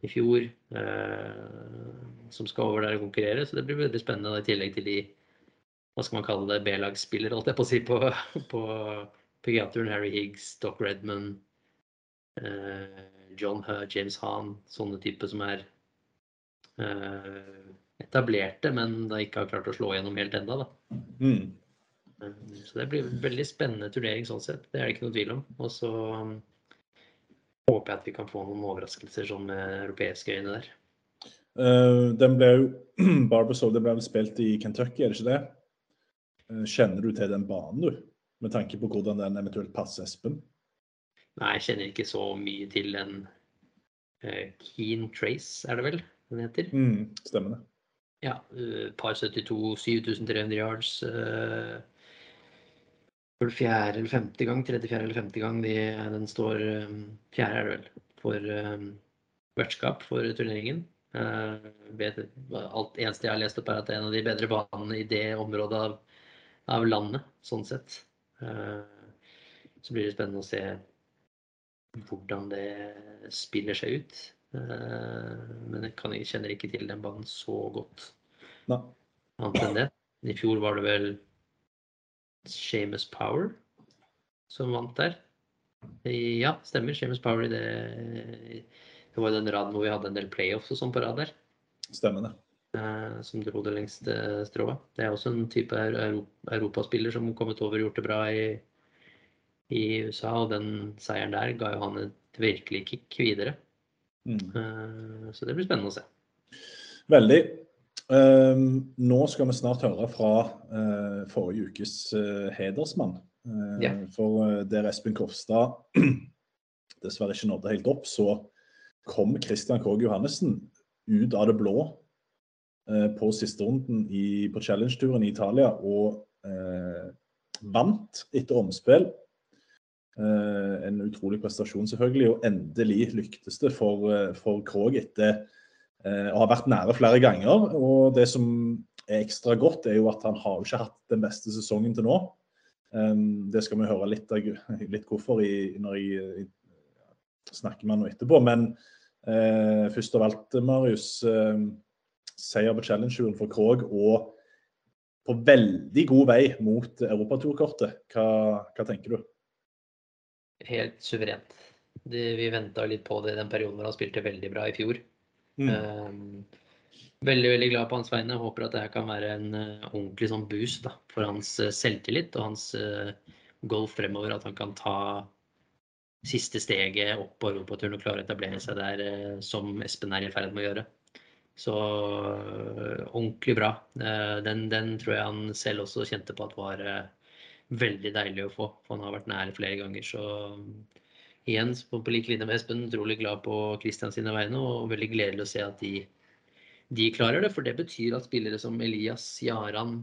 i fjor. Eh, som skal over der og konkurrere. Så det blir veldig spennende, i tillegg til de hva skal man kalle det, B-lagsspillere, holdt jeg på å si, på, (laughs) på PGA-turen. Harry Higgs, Doc Redman, Eh, John Hur, James Hahn, sånne typer som er eh, etablerte, men da ikke har klart å slå gjennom helt enda. Da. Mm. Så det blir en veldig spennende turnering sånn sett. Det er det ikke noe tvil om. Og så håper jeg at vi kan få noen overraskelser sånn med europeiske øyne der. Uh, den ble jo (clears throat) Barbasol, ble vel spilt i Kentucky, er det ikke det? Uh, kjenner du til den banen, du? Med tanke på hvordan den eventuelt passer Espen? Nei, jeg kjenner ikke så mye til den uh, Keen Trace, er det vel den heter? Mm, stemmer det. Ja. Par 72, 7300 yards. Uh, for fjerde eller femte gang, tredje, fjerde eller femte gang de, den står um, Fjerde er det vel, for um, vertskap for turneringen. Uh, vet, alt eneste jeg har lest opp, er at det er en av de bedre banene i det området av, av landet, sånn sett. Uh, så blir det spennende å se hvordan det spiller seg ut. Uh, men jeg, kan, jeg kjenner ikke til den banen så godt. Annet enn det. I fjor var det vel Shamus Power som vant der. Ja, stemmer. Shamus Power i det Det var den raden hvor vi hadde en del playoffs og sånn på rad der. Stemmer det. Eh, som dro det lengste strået. Det er også en type europaspiller som kommet over og gjort det bra i i USA, og den seieren der ga jo han et virkelig kick videre. Mm. Eh, Så det blir spennende å se. Veldig. Ehm, nå skal vi snart høre fra eh, forrige ukes eh, hedersmann. Eh, Ja. For eh, der Espen Kofstad (clears throat) dessverre ikke nådde helt opp, så kom Christian Krogh Johannessen ut av det blå på sisterunden i- på Challenge-turen i Italia og eh, vant etter omspill. Eh, en utrolig prestasjon, selvfølgelig. Og endelig lyktes det for, for Krogh etter eh, har vært nære flere ganger. Og det som er ekstra godt, er jo at han har jo ikke hatt den beste sesongen til nå. Um, det skal vi høre litt, (laughs) litt hvorfor i, når jeg, jeg snakker med han etterpå. Men eh, først av alt, Marius. Eh, seier på Challenge-turen for Krog og på veldig god vei mot Europaturkortet. Hva, hva tenker du? Helt suverent. Det, vi venta litt på det i den perioden hvor han spilte veldig bra i fjor. Eh, veldig veldig glad på hans vegne. Håper at det kan være en eh, ordentlig sånn boost da, for hans eh, selvtillit og hans uh, golf fremover. At han kan ta siste steget opp på europaturen og klare å etablere seg der eh, som Espen er i ferd med å gjøre. Så eh, ordentlig bra. Eh, den, den tror jeg han selv også kjente på at var eh, veldig deilig å få. For han har vært nær flere ganger. Så igjen, på, lik linje med Espen, utrolig glad på Christian sine vegne, og veldig gledelig å se at de, de klarer det. For det betyr at spillere som Elias, Jaran,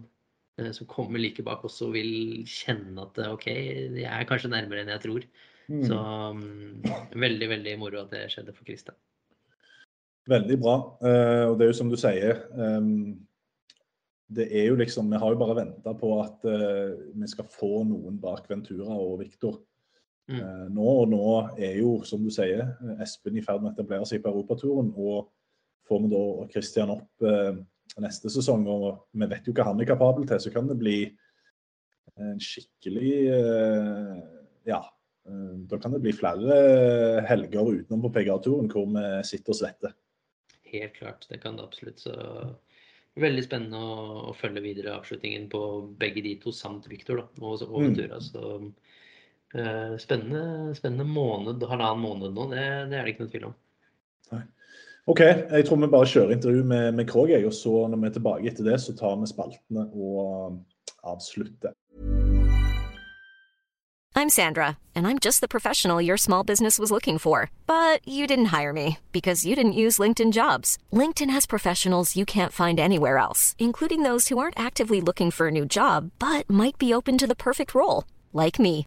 eh, som kommer like bak, også vil kjenne at eh, OK, de er kanskje nærmere enn jeg tror. Mm. Så mm, veldig, veldig moro at det skjedde for Christian. Veldig bra. Eh, og det er jo som du sier Det er jo liksom Vi har jo bare venta på at vi skal få noen bak Ventura og Viktor. Mm. Eh, nå og nå er jo, som du sier, Espen i ferd med å etablere seg på europaturen. Og får vi da Christian opp eh, neste sesong, og vi vet jo hva han er kapabel til, så kan det bli en skikkelig eh, Ja. eh, Da kan det bli flere helger utenom på PGA-turen hvor vi sitter og svetter. Helt klart, det kan det absolutt. Så veldig spennende å, å følge videre avslutningen på begge de to, samt Viktor da, og, Mm. Ventura. Så eh, spennende, spennende måned, halvannen måned nå, det, det er det ikke noe tvil om. OK, jeg tror vi bare kjører intervju med, med Krog, jeg, og så når vi er tilbake etter det, så tar vi spaltene og um, avslutter. I'm Sandra, and I'm just the professional your small business was looking for. But you didn't hire me because you didn't use LinkedIn jobs. LinkedIn has professionals you can't find anywhere else, including those who aren't actively looking for a new job but might be open to the perfect role, like me.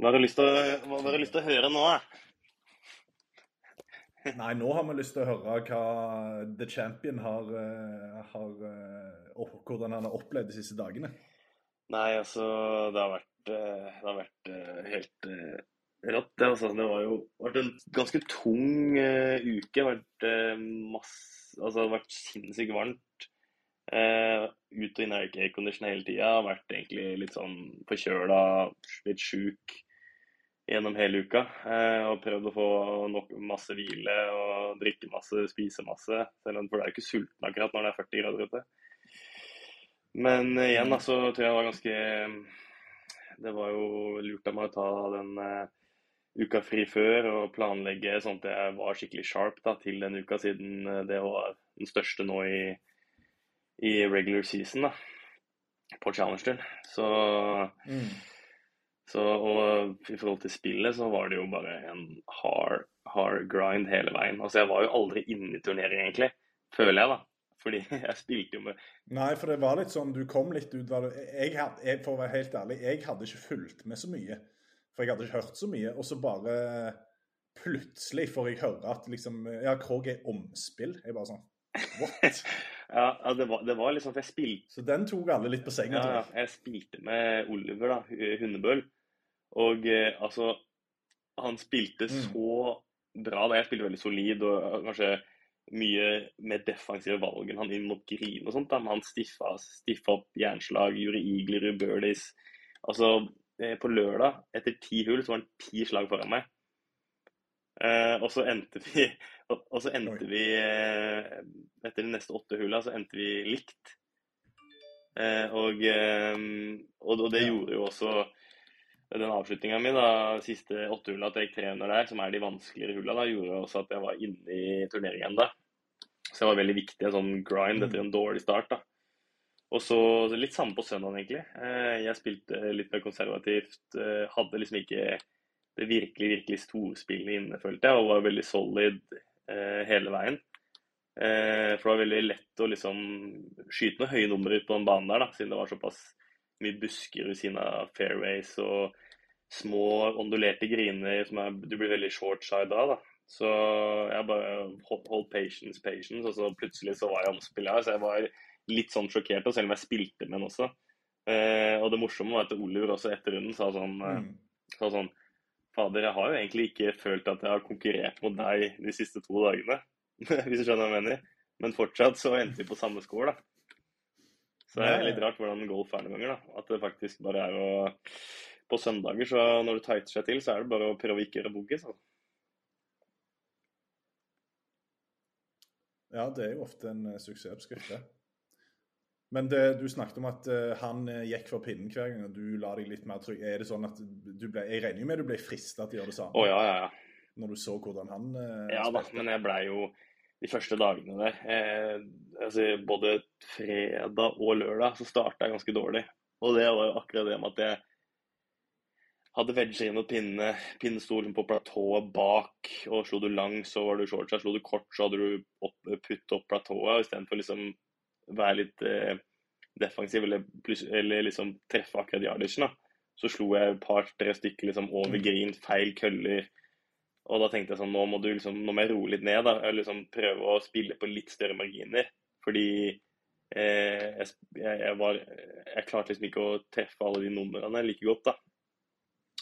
Hva har du lyst til å, høre nå? Nei, nå har vi lyst til å høre hva The Champion har, eh, har eh, hvordan han har opplevd de siste dagene. Nei, altså, det har vært, eh, det har vært helt rått. Det, altså, det har jo vært en ganske tung uh, uke. Det har vært, uh, masse, altså, vært sinnssykt varmt. Uh, ut og inn i aircondition hele tida. Vært egentlig litt sånn forkjøla, litt sjuk. Gjennom hele uka. Eh, og prøvd å få nok, masse hvile og drikke masse, spise masse. For du er jo ikke sulten akkurat når det er 40 grader ute. Men igjen altså, så tror jeg det var ganske Det var jo lurt av meg å ta den eh, uka fri før og planlegge sånn at jeg var skikkelig sharp da, til den uka, siden eh, det var den største nå i, i regular season da, på Challenger. Så, Mm. Så og i forhold til spillet så var det jo bare en hard, hard grind hele veien. Altså jeg var jo aldri inne i turnering egentlig, føler jeg da. Fordi (laughs) jeg spilte jo med Nei, for det var litt sånn Du kom litt ut av det. Jeg, jeg, For å være helt ærlig, jeg hadde ikke fulgt med så mye. For jeg hadde ikke hørt så mye. Og så bare plutselig får jeg høre at liksom Ja, Krog er omspill. Jeg bare sånn What? (laughs) Ja, det, var, det var liksom at jeg spilte Så den tok alle litt på senga. Ja, tror ja. jeg. Jeg spilte med Oliver, da. Hundebøl. Og eh, altså Han spilte Mm. så bra. da Jeg spilte veldig solid og kanskje mye mer defensive valg enn han inn mot Green og sånt. da, Men han stiffa, stiffa opp jernslag, gjorde eagler birdies. Altså, eh, på lørdag, etter ti hull, så var han ti slag foran meg. Eh, og så endte vi (laughs) og, og så endte vi eh, Etter de neste åtte hulla så endte vi likt. Eh, og, eh, og, og det gjorde jo også den avslutninga mi, da, siste åtte hulla at jeg gikk tre under der, som er de vanskeligere hulla, da, gjorde også at jeg var inne i turneringen ennå. Så det var veldig viktig, en sånn grind etter en dårlig start. da. Og så litt samme på søndagen, egentlig. Eh, Jeg spilte litt mer konservativt. eh, Hadde liksom ikke det virkelig, virkelig storspillet inne, følte jeg, og var veldig solid eh, hele veien. For det var veldig lett å liksom skyte noen høye numre på den banen der, da, siden det var såpass mye busker ved siden av fairways og små ondulerte griner som er, du blir veldig short side av. da. Så jeg bare holdt, holdt patience, patience, og så plutselig så var jeg omspillet her. Så jeg var litt sånn sjokkert, og selv om jeg spilte med den også. Eh, og det morsomme var at Oliver også etter runden sa sånn, eh, Mm. sa sånn Fader, jeg har jo egentlig ikke følt at jeg har konkurrert mot deg de siste to dagene. (laughs) Hvis du skjønner hva jeg mener. Men fortsatt så endte vi på samme score, da. Så det er litt rart hvordan golf er noen ganger, da. At det faktisk bare er å På søndager, så når det tighter seg til, så er det bare å prøve å ikke gjøre boogies. Altså. Ja, det er jo ofte en eh, suksessoppskrift, det. Men det, du snakket om at uh, han eh, gikk for pinnen hver gang, og du la deg litt mer trygg. Er det sånn at du ble Jeg regner jo med du ble frista til å gjøre det samme Å ja, ja, ja. når du så hvordan han uh, Ja da, men jeg blei jo de første dagene der eh, altså Både fredag og lørdag så starta jeg ganske dårlig. Og det var jo akkurat det med at jeg hadde vegger inn mot pinne, pinnestolen på platået bak, og slo du lang, så var du shorts. Slo du kort, så hadde du opp, putt opp platået istedenfor liksom være litt eh, defensiv eller, eller liksom treffe akkurat yardagen. da. Så slo jeg et par-tre stykker liksom over Mm. green, feil køller. Og da tenkte jeg sånn, nå må, du liksom, nå må jeg roe litt ned. da, og liksom Prøve å spille på litt større marginer. Fordi eh, jeg, jeg, var, jeg klarte liksom ikke å treffe alle de numrene like godt da,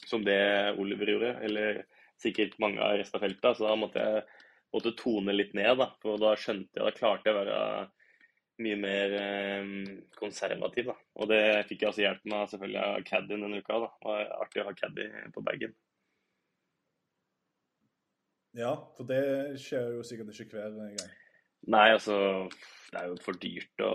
som det Oliver gjorde. Eller sikkert mange av resten av feltet. Så da måtte jeg måtte tone litt ned. da, For da skjønte jeg, da klarte jeg å være mye mer eh, konservativ. da, Og det fikk jeg også hjelp med selvfølgelig av caddien denne uka. da, var Artig å ha caddy på bagen. Ja, for det skjer jo sikkert ikke hver gang. Nei, altså Det er jo for dyrt å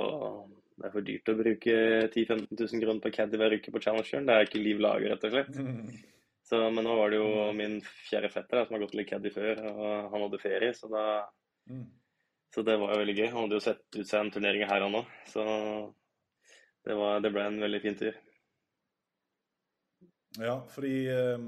det er for dyrt å bruke 10 000-15 000 kroner på caddy hver uke på Challengeren. Det er ikke liv laga, rett og slett. (laughs) Så, men nå var det jo min fjerde fetter da, som har gått litt caddy før, og han hadde ferie, så da Mm. Så det var jo veldig gøy. Han hadde jo sett ut seg en turnering her og nå, så det, var, det ble en veldig fin tur. Ja, fordi eh,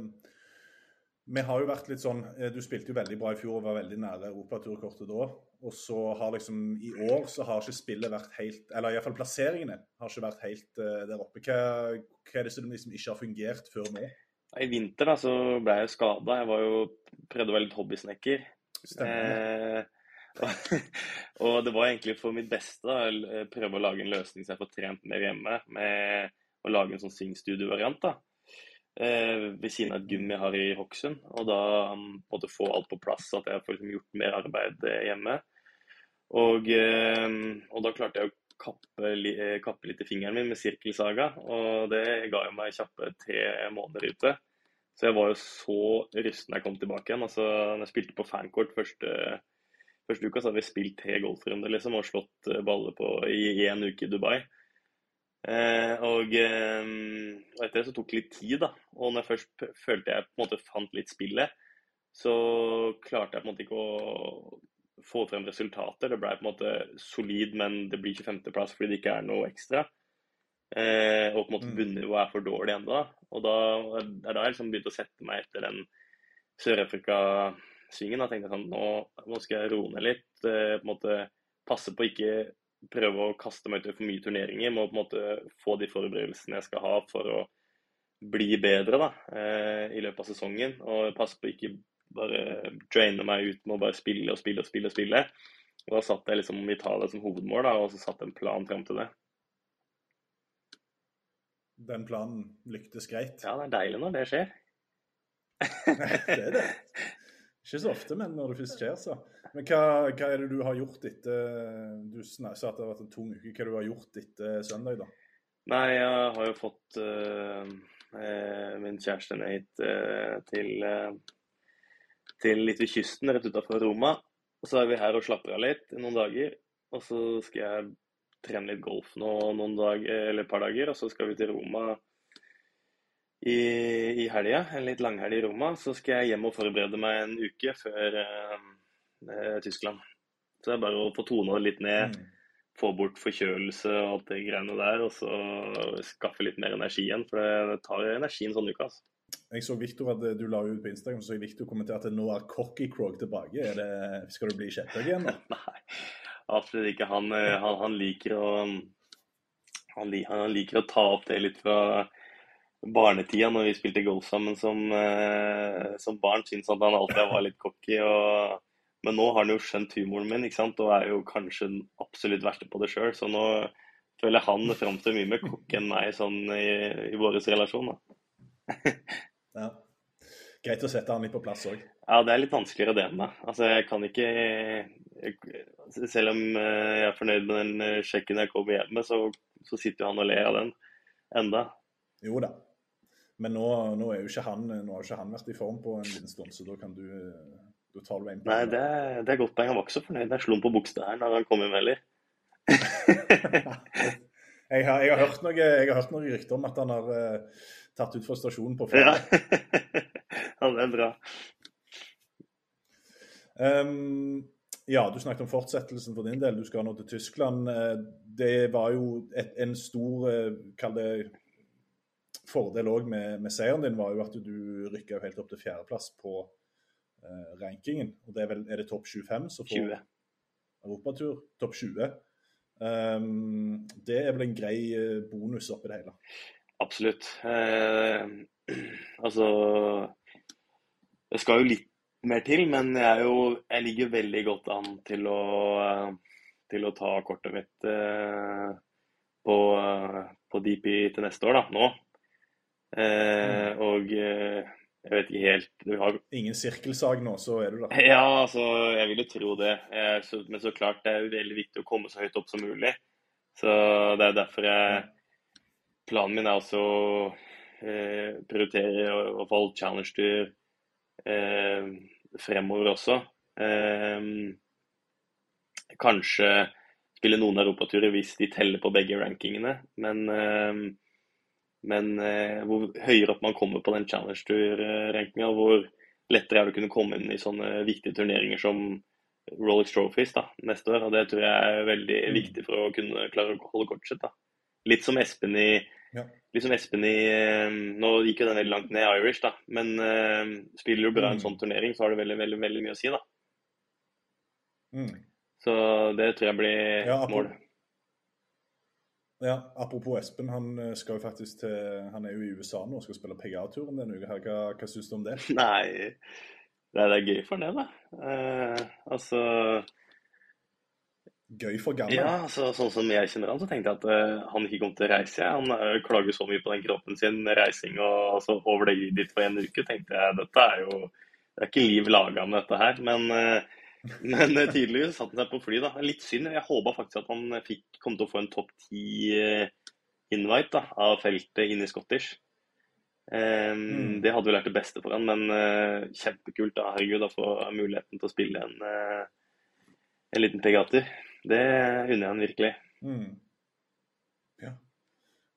vi har jo vært litt sånn eh, Du spilte jo veldig bra i fjor og var veldig nære europaturkortet da. Og så har liksom I år så har ikke spillet vært helt Eller iallfall plasseringene har ikke vært helt eh, der oppe. Hva, hva er det som liksom ikke har fungert før nå? I vinter da, så ble jeg jo skada. Jeg var jo, prøvde å være litt hobbysnekker. Stemmer. Eh, (laughs) og det var egentlig for mitt beste å prøve å lage en løsning så jeg får trent mer hjemme, med å lage en sånn swingstudio-variant. da. Eh, ved siden av et gym jeg har i Hokksund. Og da um, måtte få alt på plass, at jeg får liksom gjort mer arbeid eh, hjemme. Og, eh, og da klarte jeg å kappe, kappe litt i fingeren min med sirkelsaga, og det ga jo meg kjappe tre måneder ute. Så jeg var jo så rusten da jeg kom tilbake igjen. Altså, når jeg spilte på fankort første, første uka, så hadde vi spilt tre golfrunder liksom, og slått baller på, i én uke i Dubai. Eh, og, eh, og, etter det så tok det litt tid, da. Og når jeg først følte jeg på en måte fant litt spillet, så klarte jeg på en måte ikke å få frem resultater. Det ble på en måte solid, men det blir 25.-plass fordi det ikke er noe ekstra. Eh, og på en måte Mm. bunnivået er for dårlig ennå. Og da er da jeg liksom begynte å sette meg etter den Sør-Afrika-svingen. Da tenkte jeg sånn nå, nå skal jeg roe ned litt. Eh, på en måte passe på ikke prøve å kaste meg ut i for mye turneringer. Må på en måte få de forberedelsene jeg skal ha for å bli bedre da, eh, i løpet av sesongen. Og passe på ikke bare draine meg ut med å bare spille og spille og spille. Og spille. Og da satte jeg liksom Italia som hovedmål, da, og så satte jeg en plan fram til det. Den planen lyktes greit. Ja, det er deilig når det skjer. (laughs) det er det. (laughs) Ikke så ofte, men når det først skjer, så. Men hva, hva er det du har gjort etter Du sa at det har vært en tung uke. Hva er det du har gjort etter søndag, da? Nei, jeg har jo fått eh, eh, min kjæreste ned eh, til, uh, til litt ved kysten, rett utenfor Roma. Og så er vi her og slapper av litt i noen dager. Og så skal jeg trene litt golf nå noen dager, eller et par dager, og så skal vi til Roma i, i helga. En litt langhelg i Roma. Så skal jeg hjem og forberede meg en uke før eh, eh, Tyskland. Så det er bare å få tona det litt ned, Mm. få bort forkjølelse og alt det greiene der, og så skaffe litt mer energi igjen. For det, tar energi en sånn uke, altså. Jeg så Victor at du la ut på Instagram, så Victor kommenterte at nå er Cocky Krog tilbake. Er det, skal du bli kjepphøy igjen, da? (laughs) Nei, absolutt ikke. Han, eh, han, han liker å han, li- han liker å ta opp det litt fra barnetida når vi spilte golf sammen som, eh, som barn. Syns at han alltid var litt cocky. Og, men nå har han jo skjønt humoren min ikke sant? og er jo kanskje den absolutt verste på det sjøl. Så nå føler jeg han framstår mye mer kokk enn meg sånn i, i vår relasjon. da. (laughs) Ja. Greit å sette han litt på plass òg. Ja, det er litt vanskeligere det enn meg. Altså, jeg kan ikke jeg, Selv om eh, jeg er fornøyd med den eh, sjekken jeg kommer hjem med, så, så sitter jo han og ler av den enda. Jo da. Men nå, nå, er jo ikke han, nå har jo ikke han vært i form på en liten stund, så da kan du da tar du en Nei, det, det er godt poeng. Han var ikke så fornøyd. Jeg slo ham på buksteren da han kom hjem heller. (laughs) jeg, har, jeg, har hørt noe, jeg har hørt noen rykter om at han har uh, tatt ut fra stasjonen på Ja. (laughs) ja, det er bra. Um, ja, du snakket om fortsettelsen for din del. Du skal nå til Tyskland. Eh, Det var jo et, en stor eh, det, fordel òg med, med seieren din, var jo at du rykka helt opp til fjerdeplass på rankingen. Og det er vel er det topp 25 som får 20. europatur? Topp 20. Um, det er vel en grei eh, bonus oppi det hele. Absolutt. Eh, altså Det skal jo litt mer til, men jeg, jo, jeg ligger veldig godt an til å, eh, til å ta kortet mitt eh, på, eh, på DP til neste år, da, nå. Eh, og eh, jeg vet ikke helt du har, Ingen sirkelsag nå, så er du der. Ja, altså, jeg vil jo tro det. Eh, så, men så klart, det er jo veldig viktig å komme så høyt opp som mulig. Så det er derfor jeg Planen min er også å eh, prioritere i hvert fall challenge-tur eh, fremover også. Eh, kanskje spille noen europaturer hvis de teller på begge rankingene. Men, men eh, hvor høyere opp man kommer på den Challenge Tour-rankinga, hvor lettere er det å kunne komme inn i sånne viktige turneringer som Rolex Trophies da, neste år. og Det tror jeg er veldig Mm. viktig for å kunne klare å holde kortet sitt. da. Litt som Espen i Ja. Liksom Espen i eh, Nå gikk jo den veldig langt ned i Irish, da, men eh, spiller du bra en Mm. sånn turnering, så har det veldig, veldig, veldig mye å si, da. Mm. Så det tror jeg blir Ja, apropos- mål. Ja, Apropos Espen, han eh, skal jo faktisk til Han er jo i USA nå og skal spille PGA-turen denne uka. Hva, hva syns du om det? (laughs) Nei, det er, gøy for det, da. Eh, altså Gøy for gammel. Ja, altså, sånn som jeg kjenner han, så tenkte jeg at uh, han ikke kom til å reise. Han uh, klager så mye på den kroppen sin, reising og altså, over det dit for en uke. tenkte jeg, Dette er jo Det er ikke liv laga med dette her. Men, eh, (laughs) men tidligere tydeligvis satte han seg på fly, da. Litt synd. Jeg håpa faktisk at han fikk, kom til å få en topp ti-invite da, av feltet inn i Scottish. Um, Mm. Det hadde vel vært det beste for han, men uh, kjempekult da, herregud, å få muligheten til å spille en, uh, en liten PGA-tur. Det unner jeg han virkelig. Mm.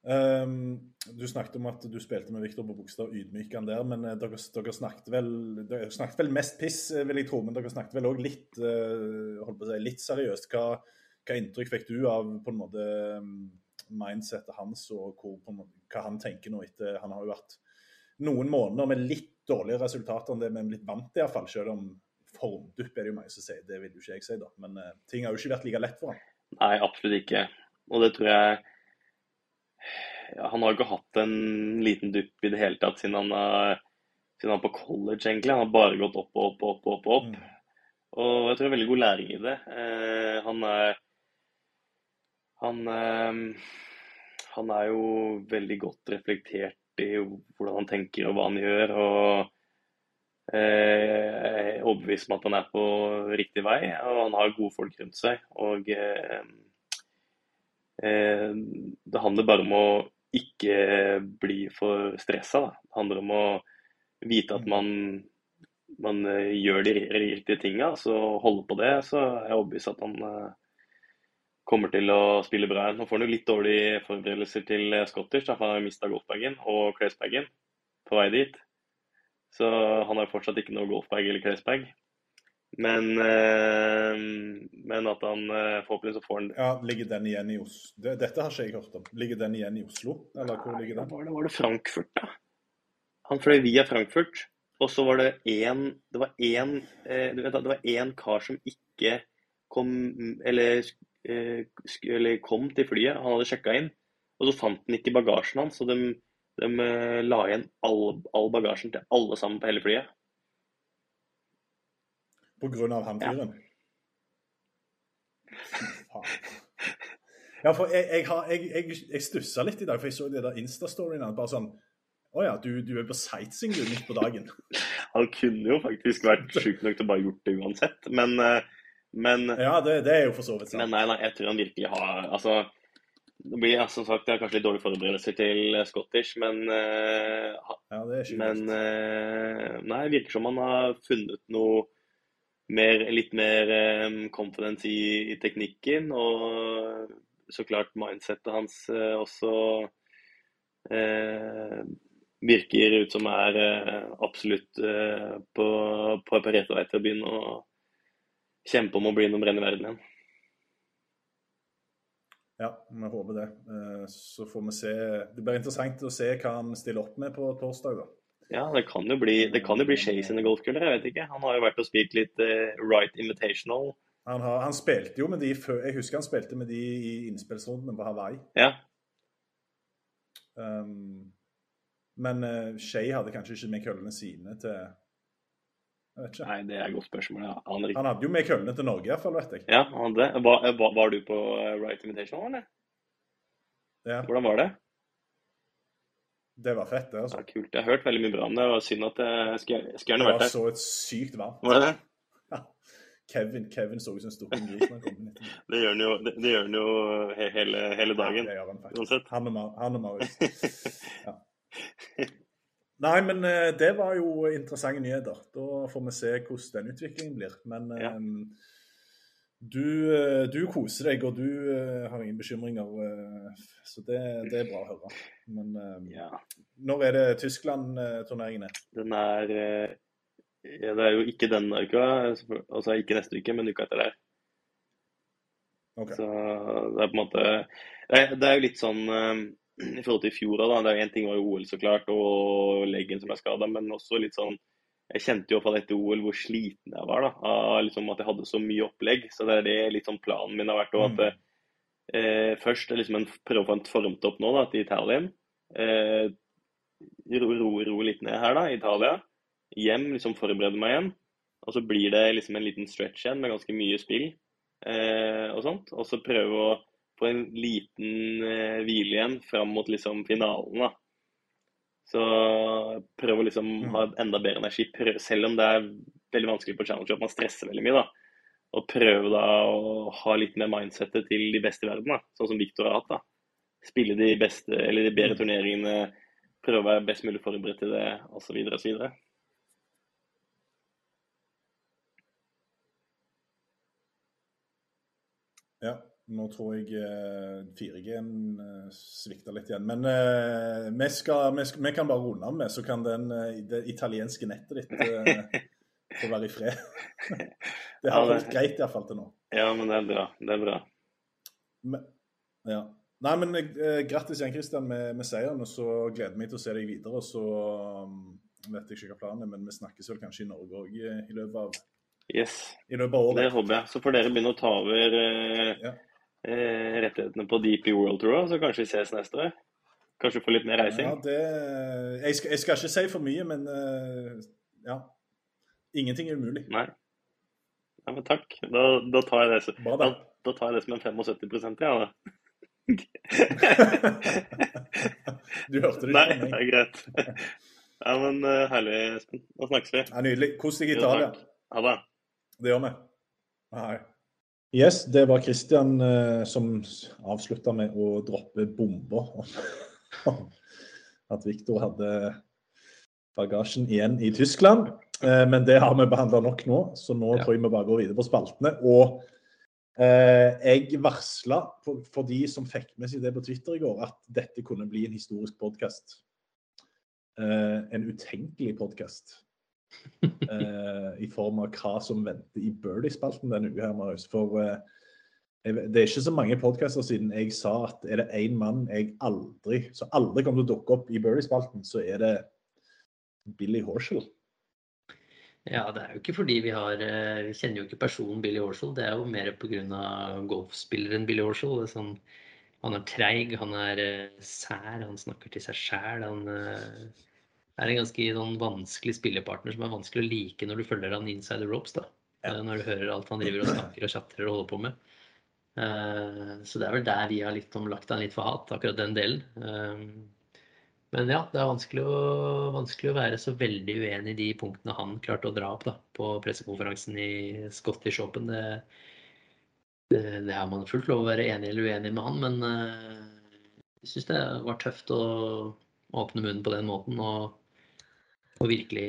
Ehm, du snakket om at du spilte med Viktor på Bogstad, ydmyk han der. Men eh, dere, dere, snakket vel, dere snakket vel mest piss, eh, vil jeg tro. Men dere snakket vel òg litt, uh, si, litt seriøst. Hva, hva inntrykk fikk du av på en måte mm, mindsetet hans, og hvor, måte, hva han tenker nå etter Han har jo vært noen måneder med litt dårligere resultater enn det vi er blitt vant til, iallfall. Selv om formdupp er det jo mange som sier. Det vil jo ikke jeg si, da. Men uh, ting har jo ikke vært like lett for han. Nei, absolutt ikke. Og det tror jeg Han har ikke hatt en liten dupp i det hele tatt siden han er, siden han er på college, egentlig. Han har bare gått opp og opp og opp. opp, opp. Mm. Og jeg tror det er veldig god læring i det. Eh, han er han, eh, han er jo veldig godt reflektert i hvordan han tenker og hva han gjør. og eh, Jeg er overbevist om at han er på riktig vei, og han har gode folk rundt seg. og eh, eh, Det handler bare om å ikke bli for stressa. Da. Det handler om å vite at man, man eh, gjør de riktige tinga, så holde på det. Så er jeg overbevist at han eh, kommer til å spille bra igjen. Nå får han jo litt dårlige forberedelser til eh, Scottish, da, for han har mista golfbagen og klesbagen på vei dit. Så han har fortsatt ikke noe golfbag eller klesbag. Men, eh, men at han eh, forhåpentligvis så får han Ja, Ligger den igjen i Oslo? Dette har ikke jeg hørt om. Ligger den igjen i Oslo? Eller hvor ligger den? Var det, var det Frankfurt, da? Han fløy via Frankfurt, og så var det én Det var én eh, du vet det var én kar som ikke kom eller, eh, sk- eller kom til flyet. Han hadde sjekka inn, og så fant han ikke bagasjen hans. Så de, de eh, la igjen all, all bagasjen til alle sammen på hele flyet. På grunn av han fyren? Ja. Ja, for jeg, jeg, har- jeg, jeg, jeg stussa litt i dag, for jeg så det der Insta-storyen. at Bare sånn Å ja, du, du er på sightseeing du midt på dagen. (laughs) Han kunne jo faktisk vært sjuk nok til å bare gjort det uansett, men, eh, men Ja, det, det er jo for så vidt Men nei, nei, jeg tror han virkelig har Altså, det blir som sagt jeg har kanskje litt dårlige forberedelser til Scottish, men uh, Ja, Men eh, nei, det virker som han har funnet noe mer, litt mer eh, confidence i, i teknikken. Og så klart mindsettet hans eh, også eh, virker ut som er absolutt på, på, rett vei til å begynne å kjempe om å bli nummer én i verden igjen. Ja, vi håper det. Så får vi se. Det blir interessant å se hva han stiller opp med på torsdag, da. Ja, det kan jo bli, det kan jo bli Shay sine golfkuller, jeg vet ikke. Han har jo vært og spilt litt uh, Right Invitational. Han, har, han spilte jo med de før Jeg husker han spilte med de i innspillsrunden på Hawaii. Ja, Um, men uh, Shay hadde kanskje ikke med køllene sine til Jeg vet ikke. nei, det er et godt spørsmål. Ja. Han. Han hadde jo med køllene til Norge, iallfall, vet jeg. Ja, han hadde. Var, var, var du på eh, Right Invitational, eller? Ja, Hvordan var det? Det var fett, det. Ja, altså. kult. Jeg har hørt veldig mye bra om det. Var synd at jeg skulle, gjerne vært der. Det var så et sykt varmt. Var det det? (laughs) Ja. Kevin, Kevin så ut som en stor gris når han kom inn. Det gjør han jo, det, det gjør han jo he, hele, hele dagen. Ja, det gjør han faktisk. Han og, han og Marius. (laughs) Ja. Nei, men eh, det var jo interessante nyheter. Da får vi se hvordan den utviklingen blir. Men Ja. Du, eh, du koser deg, og du eh, har ingen bekymringer. eh, så det, det er bra å høre. Men Ja, når er det Tyskland-turneringene? den er ja, Det er jo ikke denne uka, altså ikke neste uke, men uka etter der. Okay. Så det er på en måte Det er, det er jo litt sånn i forhold til i fjor, da. Det er Én ting var jo OL, så klart, og leggen som er skada, men også litt sånn Jeg kjente jo fra dette OL hvor sliten jeg var da, av liksom at jeg hadde så mye opplegg. Så det er det litt sånn planen min har vært. Og at Mm. eh, først liksom prøve å få en formtopp nå da, til Italien. Eh, ro, ro, ro litt ned her, da, Italia. Hjem, liksom forberede meg igjen. Og så blir det liksom en liten stretch igjen med ganske mye spill eh, og sånt. Og så prøve å få en liten eh, hvile igjen fram mot liksom finalen, da. Så prøv å liksom Mm. ha enda bedre energi, Prøv, selv om det er veldig vanskelig på challenge at man stresser veldig mye, da. Og prøv da å ha litt mer mindsettet til de beste i verden, da. Sånn som Victor har hatt, da. Spille de beste, eller de bedre turneringene prøve å være best mulig forberedt til det, osv. osv. Ja, nå tror jeg eh, 4G-en eh, svikter litt igjen. Men uh, vi, skal, vi, vi, kan bare runde av med, så kan den, eh, det italienske nettet ditt uh, (laughs) få være i fred. (laughs) det har Ja, holdt greit iallfall til nå. Ja, men det er bra. Det er bra. Men, ja. Nei, men eh, grattis igjen, Christian, med, med seieren. Og så gleder jeg meg til å se deg videre. Og så um, vet jeg ikke hva planen er, men vi snakkes vel kanskje i Norge òg i løpet av Yes. i løpet av Det håper jeg. Så får dere begynne å ta over eh, Ja. Eh, rettighetene på DP World Tour, så kanskje vi ses neste år. Kanskje få litt mer reising. Ja, det, jeg, skal, jeg skal ikke si for mye, men eh, ja. Ingenting er umulig. Nei. Ja, men takk. Da, da, tar jeg det, Bra, da, da. tar jeg det som en 75 ja, da. (laughs) Du hørte det Nei, det er greit. Ja, men uh, herlig, Espen. Da snakkes vi. Ja, nydelig. Kos deg i Italia. Ha det. Det gjør vi. Hei. Yes, det var Kristian eh, som avslutta med å droppe bomber om (laughs) at Viktor hadde bagasjen igjen i Tyskland. Eh, men det har vi behandla nok nå, så nå Ja. tror jeg vi bare går videre på spaltene. Og eh, jeg varsla for, for de som fikk med seg det på Twitter i går, at dette kunne bli en historisk podkast. Eh, en utenkelig podkast. (laughs) eh, I form av hva som venter i Birdie-spalten denne uka. Marius. For eh, det er ikke så mange podkaster siden jeg sa at er det én mann jeg aldri så aldri kommer til å dukke opp i Birdie-spalten, så er det Billy Horshall. Ja, det er jo ikke fordi vi har eh, Vi kjenner jo ikke personen Billy Horshall. Det er jo mer pga. golfspilleren Billy Horshall. Det Sånn, han er treig, han er eh, sær, han snakker til seg sjæl. Han er en ganske sånn, vanskelig spillepartner som er vanskelig å like når du følger han inside the ropes. da. Ja. Eh, Når du hører alt han driver og snakker og chatter og holder på med. Eh, Så det er vel der vi har litt om lagt han litt for hat, akkurat den delen. Eh, Men ja, det er vanskelig å, vanskelig å være så veldig uenig i de punktene han klarte å dra opp da, på pressekonferansen i Scottish Open. Det, det, det har man fullt lov å være enig eller uenig med han, men jeg syns det var tøft å åpne munnen på den måten og, og virkelig